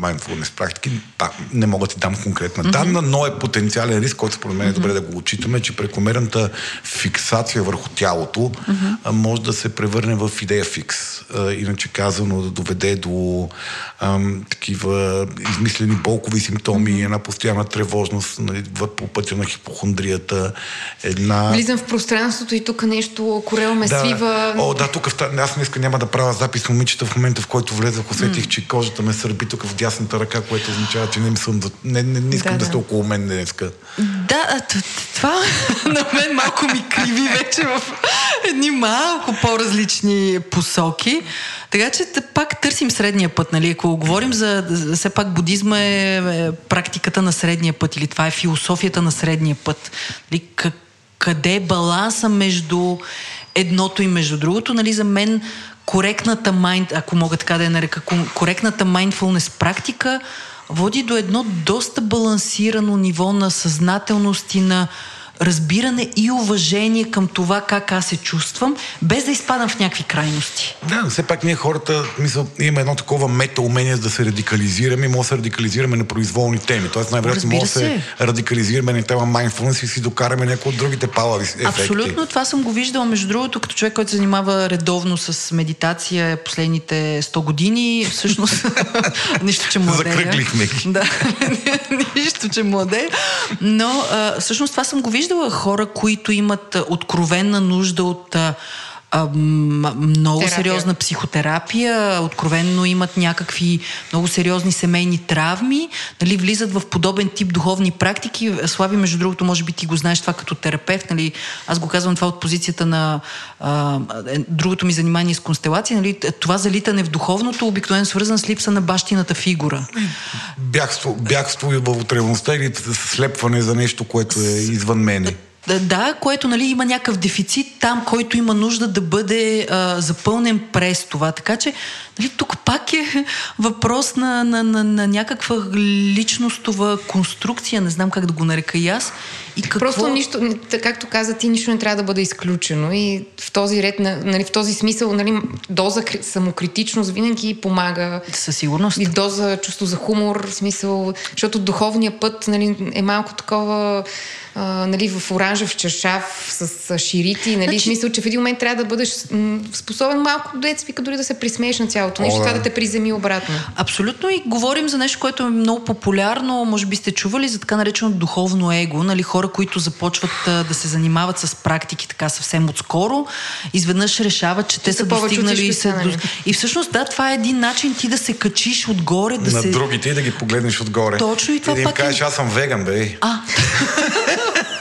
mindfulness практики, пак не мога да ти дам конкретна данна, но е потенциален риск, който според мен е добре да го отчитаме, че прекомерната фиксация върху тялото а, може да се превърне в идея фикс. А, иначе казано да доведе до ам, такива измислени болкови симптоми, една постоянна тревожност нали, по пътя на хипохондрията, една... Влизам в пространството и тук нещо, корел ме свива. О, да, тук в аз днес няма да правя запис момичета в момента, в който влезах, усетих, mm. че кожата ме сърби тук в дясната ръка, което означава, че не, съм, не, не, не искам да, Да, да сте около мен днеска. Да, това на мен малко ми криви вече в едни малко по-различни посоки. Така че пак търсим средния път, нали? Ако говорим за, все пак будизма е, е практиката на средния път или това е философията на средния път. Нали? Къде е баланса между едното и между другото? Нали? За мен коректната майнд, ако мога така да я нарека, коректната mindfulness практика води до едно доста балансирано ниво на съзнателност и на разбиране и уважение към това как аз се чувствам, без да изпадам в някакви крайности. Да, все пак ние хората, мисля, имаме едно такова мета умение да се радикализираме и може да се радикализираме на произволни теми. Тоест най-вероятно може да се радикализираме на тема mindfulness и си докараме някои от другите палави ефекти. Абсолютно, това съм го виждала, между другото, като човек, който се занимава редовно с медитация последните 100 години. Всъщност, нищо, че младея. Закръглихме. Да, нищо, че младея. Но всъщност това съм го виждала. Хора, които имат а, откровенна нужда от а, много Терапия. сериозна психотерапия, откровенно имат някакви много сериозни семейни травми, нали, влизат в подобен тип духовни практики. Слави, между другото, може би ти го знаеш това като терапевт, нали, аз го казвам това от позицията на а, е, другото ми занимание с констелация, нали, това залитане в духовното обикновено свързано с липса на бащината фигура. Бягство, бягство и в отревността или слепване за нещо, което е извън мене. Да, което нали, има някакъв дефицит там, който има нужда да бъде а, запълнен през това. Така че нали, тук пак е въпрос на, на, на, на някаква личностова конструкция, не знам как да го нарека и аз. И какво... Просто нищо, както каза ти, нищо не трябва да бъде изключено и в този ред, нали, в този смисъл, нали, доза самокритичност винаги помага. Със сигурност. И доза чувство за хумор, в смисъл, защото духовният път нали, е малко такова а, нали, в оранжев чашав с, ширити. Нали, значи... смисъл, че в един момент трябва да бъдеш способен малко, дец вика, дори да се присмееш на цялото нещо, това да те приземи обратно. Абсолютно и говорим за нещо, което е много популярно, може би сте чували за така наречено духовно его, нали, хора, които започват а, да се занимават с практики така съвсем отскоро, изведнъж решават, че те са достигнали и са... До... И всъщност, да, това е един начин ти да се качиш отгоре, да на се... другите и да ги погледнеш отгоре. Точно и това и да им пак кажеш, е... аз съм веган, бе. А,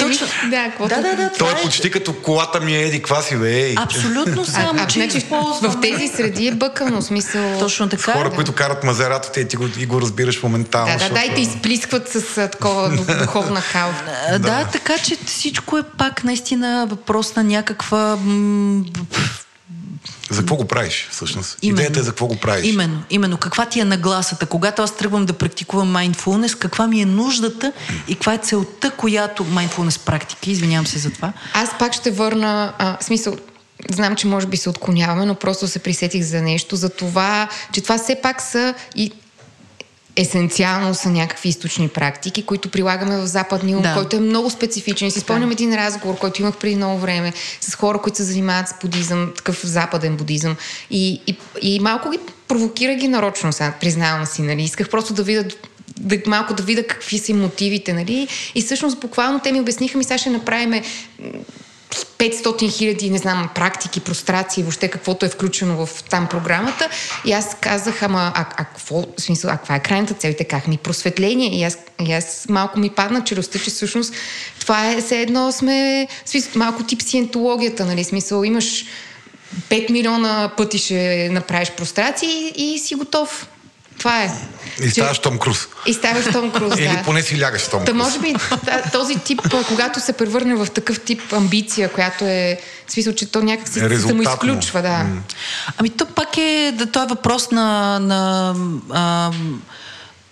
Точно. Да, да, да, да, Той е почти като колата ми е еди кваси, бе. Ей. Абсолютно само, че значи, използваме. в тези среди е бъкано, смисъл. Точно така. Хора, да. които карат мазератите и ти го, и го разбираш моментално. Да, да, защото... да, и те изплискват с такова духовна кал. Да, да, така че всичко е пак наистина въпрос на някаква м- За какво го правиш, всъщност? Именно. Идеята е за какво го правиш. Именно, именно. Каква ти е нагласата? Когато аз тръгвам да практикувам mindfulness, каква ми е нуждата и каква е целта, която mindfulness практика, извинявам се за това. Аз пак ще върна, а, смисъл, знам, че може би се отклоняваме, но просто се присетих за нещо, за това, че това все пак са и есенциално са някакви източни практики, които прилагаме в западния ум, Да. който е много специфичен. Си спомням един разговор, който имах преди много време с хора, които се занимават с будизъм, такъв западен будизъм. И, и, и малко ги провокира ги нарочно, сега, признавам си, нали. Исках просто да видя да, малко да видя какви са мотивите, нали? И всъщност буквално те ми обясниха ми, сега ще направим 500 хиляди, не знам, практики, прострации, въобще каквото е включено в там програмата. И аз казах, ама, а, а, какво, в смисъл, а каква е крайната цел? И те как ми просветление. И аз, и аз малко ми падна челюстта, че всъщност това е все едно сме, смисъл, малко тип сиентологията, нали? Смисъл, имаш 5 милиона пъти ще направиш прострации и си готов. Това е. И ставаш Том Круз. И ставаш Том Круз, да. Или поне си лягаш Том Та Круз. може би да, този тип, когато се превърне в такъв тип амбиция, която е в смисъл, че то някак се Резултатно. самоизключва, да. Ами то пак е, да, то е въпрос на, на, а,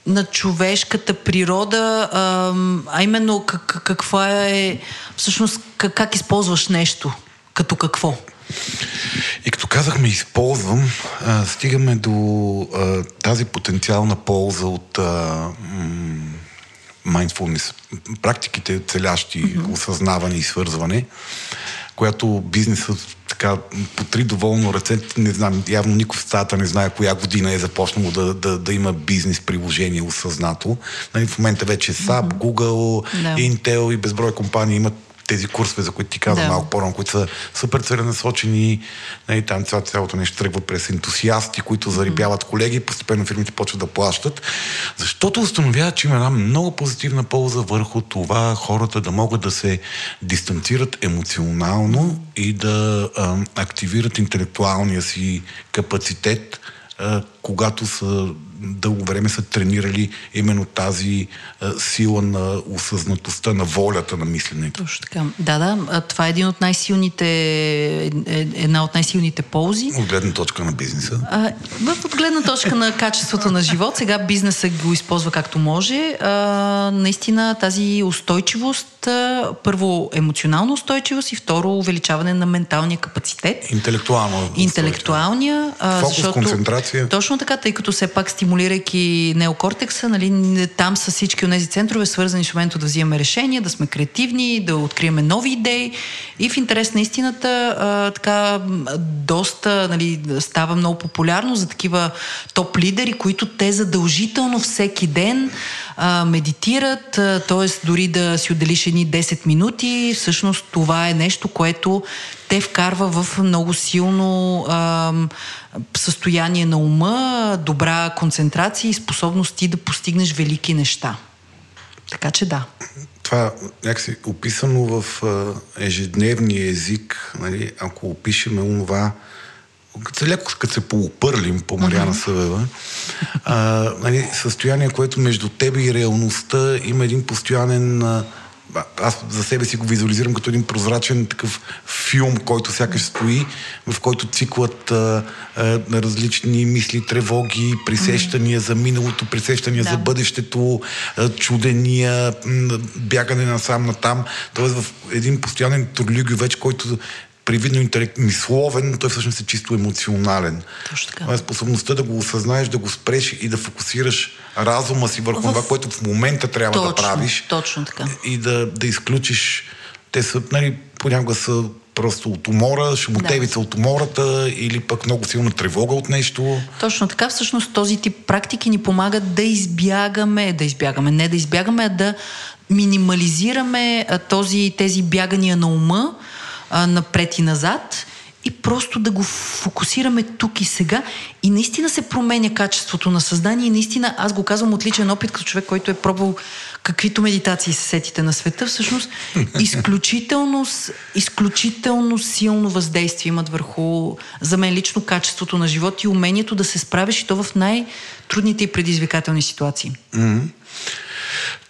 на човешката природа, а, а именно как, каква е, всъщност как, как използваш нещо, като какво. Като казахме използвам, а, стигаме до а, тази потенциална полза от а, м- mindfulness. Практиките целящи mm-hmm. осъзнаване и свързване, която бизнесът така по три доволно ръце, не знам, явно никой в стаята не знае коя година е започнало да, да, да има бизнес приложение осъзнато. Нали, в момента вече SAP, Google, Да. Intel и безброй компании имат тези курсове, за които ти казах Да. малко по-рано, които са супер целенасочени, нали, там цяло, цялото нещо тръгва през ентусиасти, които зарибяват колеги постепенно фирмите почват да плащат, защото установяват, че има една много позитивна полза върху това хората да могат да се дистанцират емоционално и да а, активират интелектуалния си капацитет, а, когато са дълго време са тренирали именно тази а, сила на осъзнатостта, на волята на мисленето. Точно така. Да, да, това е един от най-силните, е- е- една от най-силните ползи. От гледна точка на бизнеса. А, от гледна точка на качеството на живот, сега бизнесът го използва както може. А, наистина тази устойчивост, първо емоционална устойчивост и второ увеличаване на менталния капацитет. Интелектуално. Интелектуалния. а, Фокус, защото, концентрация. Точно така, тъй като все пак стимулирайки неокортекса, нали, там са всички от тези центрове, свързани с момента да взимаме решения, да сме креативни, да откриеме нови идеи. И в интерес на истината, а, така, доста нали, става много популярно за такива топ лидери, които те задължително всеки ден а, медитират, т.е. дори да си отделиш едни 10 минути, всъщност това е нещо, което те вкарва в много силно ам, състояние на ума, добра концентрация и способност ти да постигнеш велики неща. Така че да. Това някакси описано в а, ежедневния език, нали, ако опишеме онова, като леко като се полупърлим по Мариана uh-huh. Съвева, а, нали, състояние, което между тебе и реалността има един постоянен а, аз за себе си го визуализирам като един прозрачен такъв филм, който сякаш стои, в който циклат а, а, различни мисли, тревоги, присещания за миналото, присещания да. за бъдещето, а, чудения, бягане насам натам. Тоест в един постоянен вече, който привидно интелект, мисловен, той всъщност е чисто емоционален. Точно така. Това е способността да го осъзнаеш, да го спреш и да фокусираш разума си върху в... това, което в момента трябва точно, да правиш. Точно така. И да, да изключиш. Те са, нали, понякога са просто от умора, шумотевица да. от умората или пък много силна тревога от нещо. Точно така. Всъщност този тип практики ни помагат да избягаме, да избягаме, не да избягаме, а да минимализираме този, тези бягания на ума, а, напред и назад и просто да го фокусираме тук и сега и наистина се променя качеството на създание и наистина аз го казвам от личен опит като човек, който е пробвал каквито медитации се сетите на света, всъщност изключително, изключително силно въздействие имат върху за мен лично качеството на живот и умението да се справиш и то в най-трудните и предизвикателни ситуации. Mm-hmm.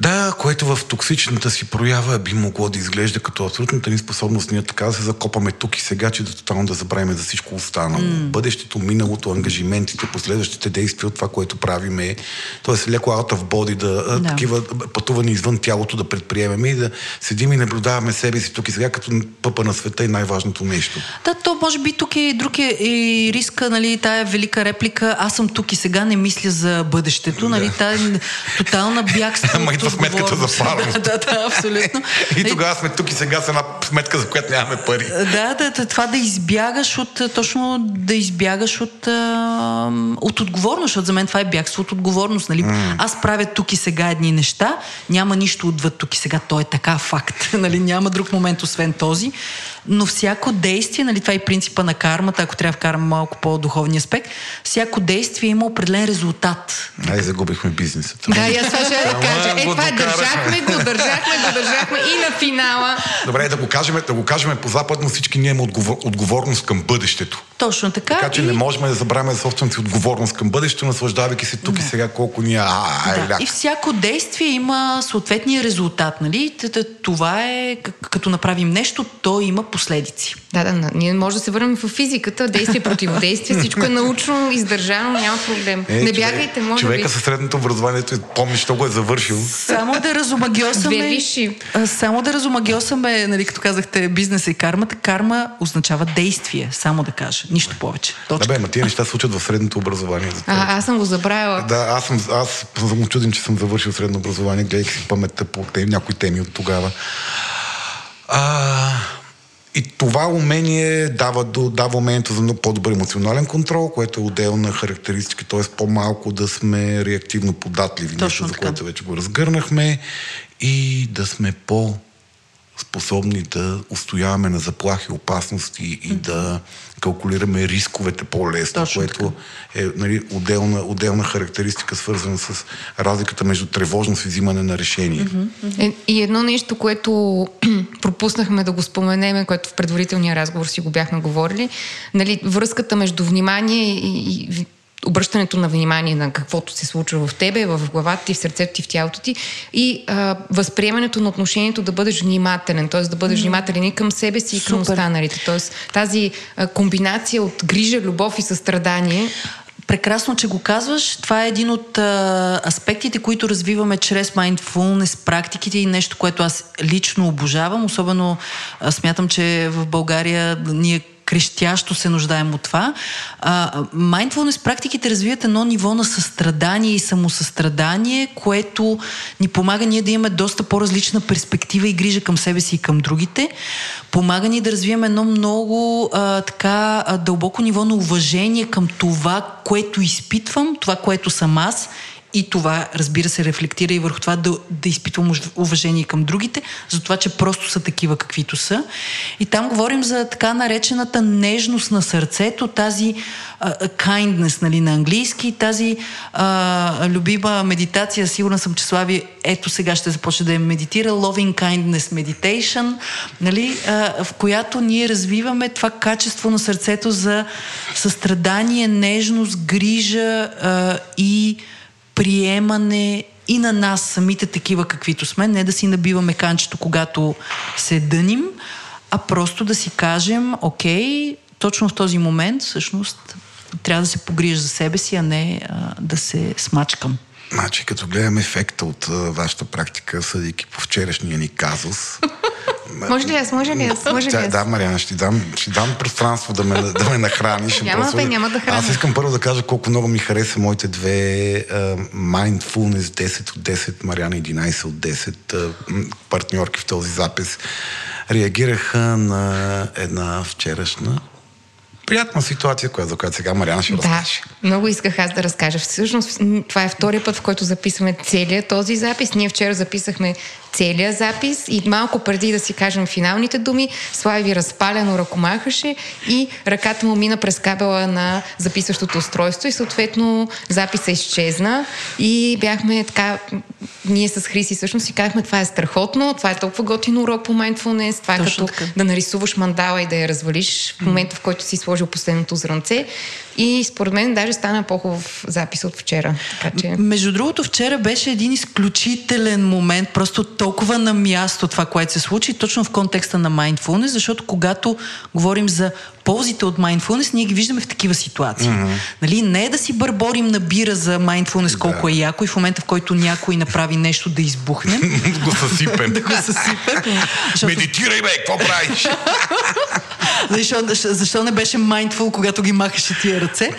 Да, което в токсичната си проява би могло да изглежда като абсолютната ни способност ние така да се закопаме тук и сега, че да тотално да забравим за всичко останало. Mm. Бъдещето, миналото, ангажиментите, последващите действия от това, което правиме. Тоест леко out of body, да, да. такива пътувани извън тялото да предприемем и да седим и наблюдаваме себе си тук и сега като пъпа на света и най-важното нещо. Да, то може би тук е друг е и риска, нали, тая велика реплика, аз съм тук и сега не мисля за бъдещето, нали, тая тотална бягство за сметката за парно. да, да, да, абсолютно. и тогава сме тук и сега с една сметка, за която нямаме пари. Да, да, да, това да избягаш от, точно да избягаш от, от отговорност, защото за мен това е бягство от отговорност. Нали? Mm. Аз правя тук и сега едни неща, няма нищо отвъд тук и сега, то е така факт. нали? Няма друг момент освен този но всяко действие, нали, това е принципа на кармата, ако трябва да вкарам малко по-духовния аспект, всяко действие има определен резултат. Ай, загубихме бизнеса. Да, и аз това ще да кажа. Е, това държахме го, държахме го, държахме и на финала. Добре, да го кажем, да го кажем по западно, всички ние имаме отговор, отговорност към бъдещето. Точно така. Така че и... не можем да забравяме собствената си отговорност към бъдещето, наслаждавайки се тук да. и сега колко ни а, а, да. И всяко действие има съответния резултат, нали? Това е, като направим нещо, то има последици. Да, да, ние може да се върнем в физиката, действие, противодействие, всичко е научно, издържано, няма проблем. Е, не бягайте, може Човека със средното образованието, помниш, що го е завършил. Само да разумагиосаме. Само да разумагиосаме, нали, като казахте, бизнеса и кармата. Карма означава действие, само да кажа. Нищо повече. Точка. Да, бе, ма тия неща случат в средното образование. А, аз съм го забравила. Да, аз съм, аз съм чуден, че съм завършил средно образование, гледайки си паметта по някои теми от тогава. А, и това умение дава, дава умението за много по-добър емоционален контрол, което е отделна характеристика, т.е. по-малко да сме реактивно податливи, Точно нещо, за което вече го разгърнахме, и да сме по- способни да устояваме на заплахи, опасности и mm-hmm. да калкулираме рисковете по-лесно, Точно което така. е нали, отделна, отделна характеристика, свързана с разликата между тревожност и взимане на решение. Mm-hmm. И едно нещо, което пропуснахме да го споменеме, което в предварителния разговор си го бяхме говорили, нали, връзката между внимание и, и обръщането на внимание на каквото се случва в тебе, в главата ти, в сърцето ти, в тялото ти и а, възприемането на отношението да бъдеш внимателен, т.е. да бъдеш внимателен и към себе си, и към Супер. останалите. Т.е. тази а, комбинация от грижа, любов и състрадание Прекрасно, че го казваш. Това е един от а, аспектите, които развиваме чрез mindfulness практиките и нещо, което аз лично обожавам. Особено а, смятам, че в България ние крещящо се нуждаем от това. Mindfulness практиките развият едно ниво на състрадание и самосъстрадание, което ни помага ние да имаме доста по-различна перспектива и грижа към себе си и към другите. Помага ни да развием едно много а, така дълбоко ниво на уважение към това, което изпитвам, това, което съм аз и това, разбира се, рефлектира и върху това да, да изпитвам уважение към другите, за това, че просто са такива каквито са. И там говорим за така наречената нежност на сърцето, тази uh, kindness нали, на английски, тази uh, любима медитация, сигурна съм, че Слави ето сега ще започне да я медитира, Loving Kindness Meditation, нали, uh, в която ние развиваме това качество на сърцето за състрадание, нежност, грижа uh, и приемане и на нас самите такива каквито сме, не да си набиваме канчето, когато се дъним, а просто да си кажем, окей, точно в този момент всъщност трябва да се погрижа за себе си, а не а, да се смачкам. Значи, като гледам ефекта от а, вашата практика, съдейки по вчерашния ни казус, Може ли аз, може ли аз, може ли аз? да, Мариана, ще дам, ще дам пространство да ме, да ме нахраниш. Няма, Просто- бе, няма да храня. Аз искам първо да кажа колко много ми хареса моите две uh, Mindfulness 10 от 10, Мариана 11 от 10 uh, партньорки в този запис. Реагираха на една вчерашна приятна ситуация, която, за която сега Мариана ще Да, разкаже. много исках аз да разкажа. Всъщност, това е втория път, в който записваме целият този запис. Ние вчера записахме целият запис и малко преди да си кажем финалните думи, Слави разпалено ръкомахаше и ръката му мина през кабела на записващото устройство и съответно записа изчезна и бяхме така, ние с Хриси всъщност си казахме, това е страхотно, това е толкова готин урок по mindfulness, това е Точно като така. да нарисуваш мандала и да я развалиш в момента, в който си сложил последното зранце. И според мен даже стана по-хубав запис от вчера. Така че... Между другото, вчера беше един изключителен момент, просто толкова на място това, което се случи, точно в контекста на mindfulness, защото когато говорим за ползите от mindfulness, ние ги виждаме в такива ситуации. Mm-hmm. Нали? Не е да си бърборим на бира за mindfulness колко е яко и в момента, в който някой направи нещо да избухнем, го съсипем. да го съсипем. Защото Медитирай, бе, какво правиш? защо, защо не беше mindful, когато ги махаше тия ръце?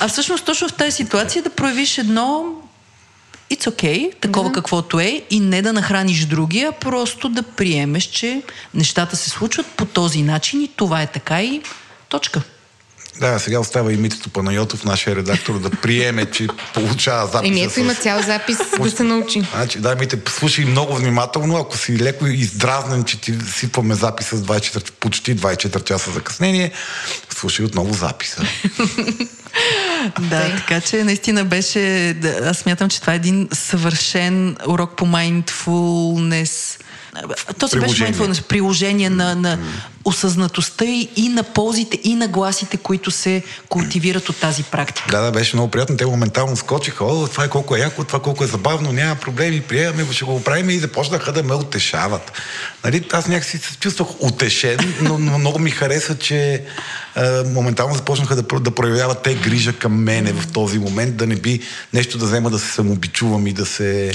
А всъщност точно в тази ситуация да проявиш едно it's okay, такова каквото е, и не да нахраниш другия, а просто да приемеш, че нещата се случват по този начин и това е така и точка. Да, сега остава и Митето Панайотов, нашия редактор, да приеме, че получава записа. Еми ето има цял запис да се научи. Значи, дай ми те слушай много внимателно, ако си леко издразнен, че ти сипваме записа с 24, почти 24 часа закъснение, слушай отново записа. Да, така че наистина беше, да, аз смятам, че това е един съвършен урок по mindfulness. То си беше mindfulness, приложение на, на осъзнатостта и, и на ползите, и на гласите, които се култивират от тази практика. Да, да, беше много приятно. Те моментално скочиха. О, това е колко е яко, това колко е забавно, няма проблеми, приемаме го, ще го правим и започнаха да ме утешават. Нали, аз някакси се чувствах утешен, но, но много ми хареса, че а, моментално започнаха да, да проявяват те грижа към мене в този момент, да не би нещо да взема да се самообичувам и да се...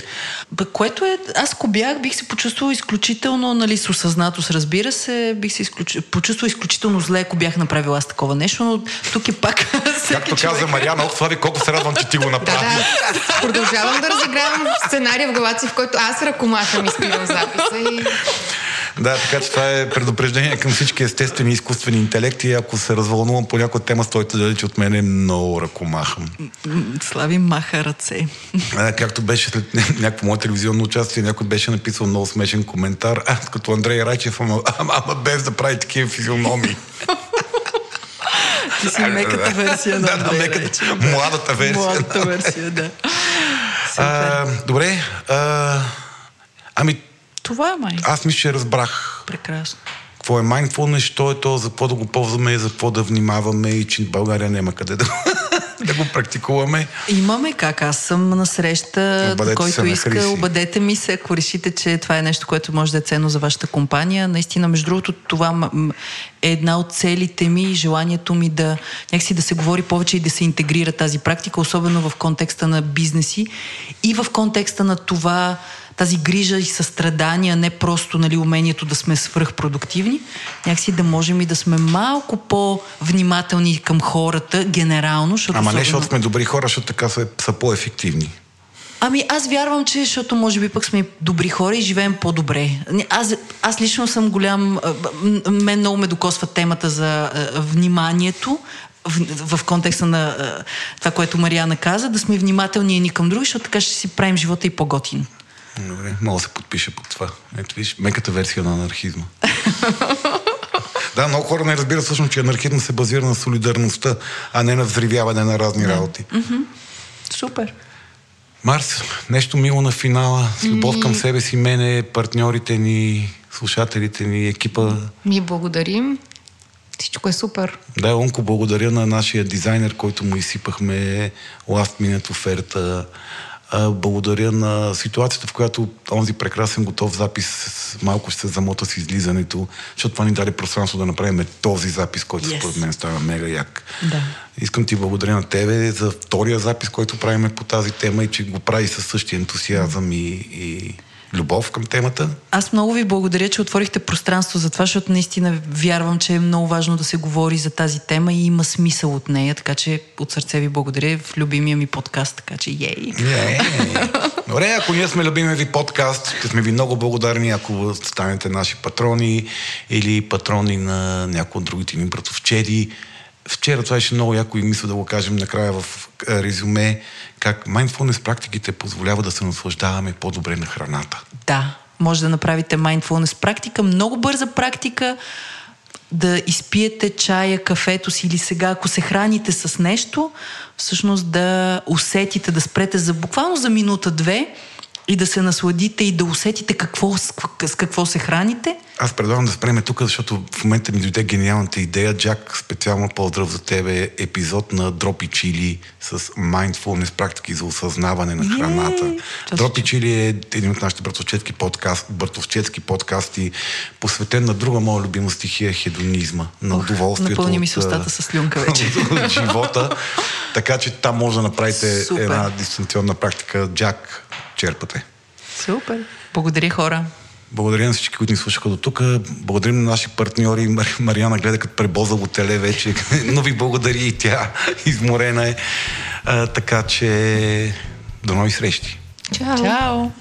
Бе, Което е, аз ако бях, бих се почувствал изключително, нали, с осъзнатост, разбира се, бих се изключ... почувствал изключително зле, ако бях направила аз такова нещо, но тук е пак Както човек. каза Мариана, ох, Слави, колко се радвам, че ти го Да, направи. да. Продължавам да разигравам сценария в главата си, в който аз ръкомахам и спирам записа и Да, така че това е предупреждение към всички естествени и изкуствени интелекти. Ако се развълнувам по някоя тема, стойте далеч от мене, много ръкомахам. Слави маха ръце. А, както беше след някакво мое телевизионно участие, някой беше написал много смешен коментар, а, като Андрей Райчев, ама, ама, ама без да прави такива физиономии. Ти си меката версия на да, да, Андрей меката, Райчев. младата версия. Младата версия, да. А, добре, а, ами Това е май. аз мисля, че разбрах Прекрасно. какво е mindfulness, що е то, за какво да го ползваме, за какво да внимаваме и че в България няма къде да, да го практикуваме. Имаме как. Аз съм на среща, Обадете който се иска, Хриси. обадете ми се, ако решите, че това е нещо, което може да е ценно за вашата компания. Наистина, между другото, това е една от целите ми и желанието ми да някакси да се говори повече и да се интегрира тази практика, особено в контекста на бизнеси и в контекста на това тази грижа и състрадание, не просто нали, умението да сме свръхпродуктивни, някакси да можем и да сме малко по-внимателни към хората, генерално. Защото Ама не, особено- защото сме добри хора, защото така са, са по-ефективни. Ами аз вярвам, че защото може би пък сме добри хора и живеем по-добре. Не, Аз, аз лично съм голям... Мен много ме докосва темата за вниманието в, в контекста на това, което Мариана каза, да сме внимателни едни към други, защото така ще си правим живота и по-готин. Добре, мога да се подпиша под това. Ето виж, меката версия на анархизма. да, много хора не разбират всъщност, че анархизма се базира на солидарността, а не на взривяване на разни работи. Супер. Марс, нещо мило на финала, с любов към себе си, мене, партньорите ни, слушателите ни, екипа. ми благодарим. Всичко е супер. Да, Онко, благодаря на нашия дизайнер, който му изсипахме last minute оферта. Благодаря на ситуацията, в която онзи прекрасен готов запис малко ще се замота с излизането, защото това ни даде пространство да направим този запис, който yes. според мен става мега як. Да. Искам ти благодаря на тебе за втория запис, който правиме по тази тема и че го прави със същия ентусиазъм и, и любов към темата. Аз много ви благодаря, че отворихте пространство за това, защото наистина вярвам, че е много важно да се говори за тази тема и има смисъл от нея, така че от сърце ви благодаря в любимия ми подкаст, така че ей! Добре, ако ние сме любимия ви подкаст, ще сме ви много благодарни, ако станете наши патрони или патрони на някои от другите ни братовчеди. Вчера това беше много яко и мисля да го кажем накрая в резюме, как mindfulness практиките позволява да се наслаждаваме по-добре на храната. Да, може да направите mindfulness практика, много бърза практика, да изпиете чая, кафето си или сега, ако се храните с нещо, всъщност да усетите, да спрете за буквално за минута-две и да се насладите и да усетите какво, с, какво се храните. Аз предлагам да спреме тук, защото в момента ми дойде гениалната идея. Джак, специално поздрав за тебе, епизод на Дропи Чили с mindfulness практики за осъзнаване на храната. Дропи Чили е един от нашите братовчетски, подкаст, братовчетски подкасти, посветен на друга моя любима стихия хедонизма, на удоволствието. Напълни ми с устата с слюнка вече. от живота. Така че там може да направите Супер. една дистанционна практика. Джак, черпате. Супер. Благодаря хора. Благодаря на всички, които ни слушаха до тук. Благодарим на наши партньори. Мариана гледа като пребозало теле вече, но ви благодари и тя. Изморена е. А, така че до нови срещи. Чао. Чао.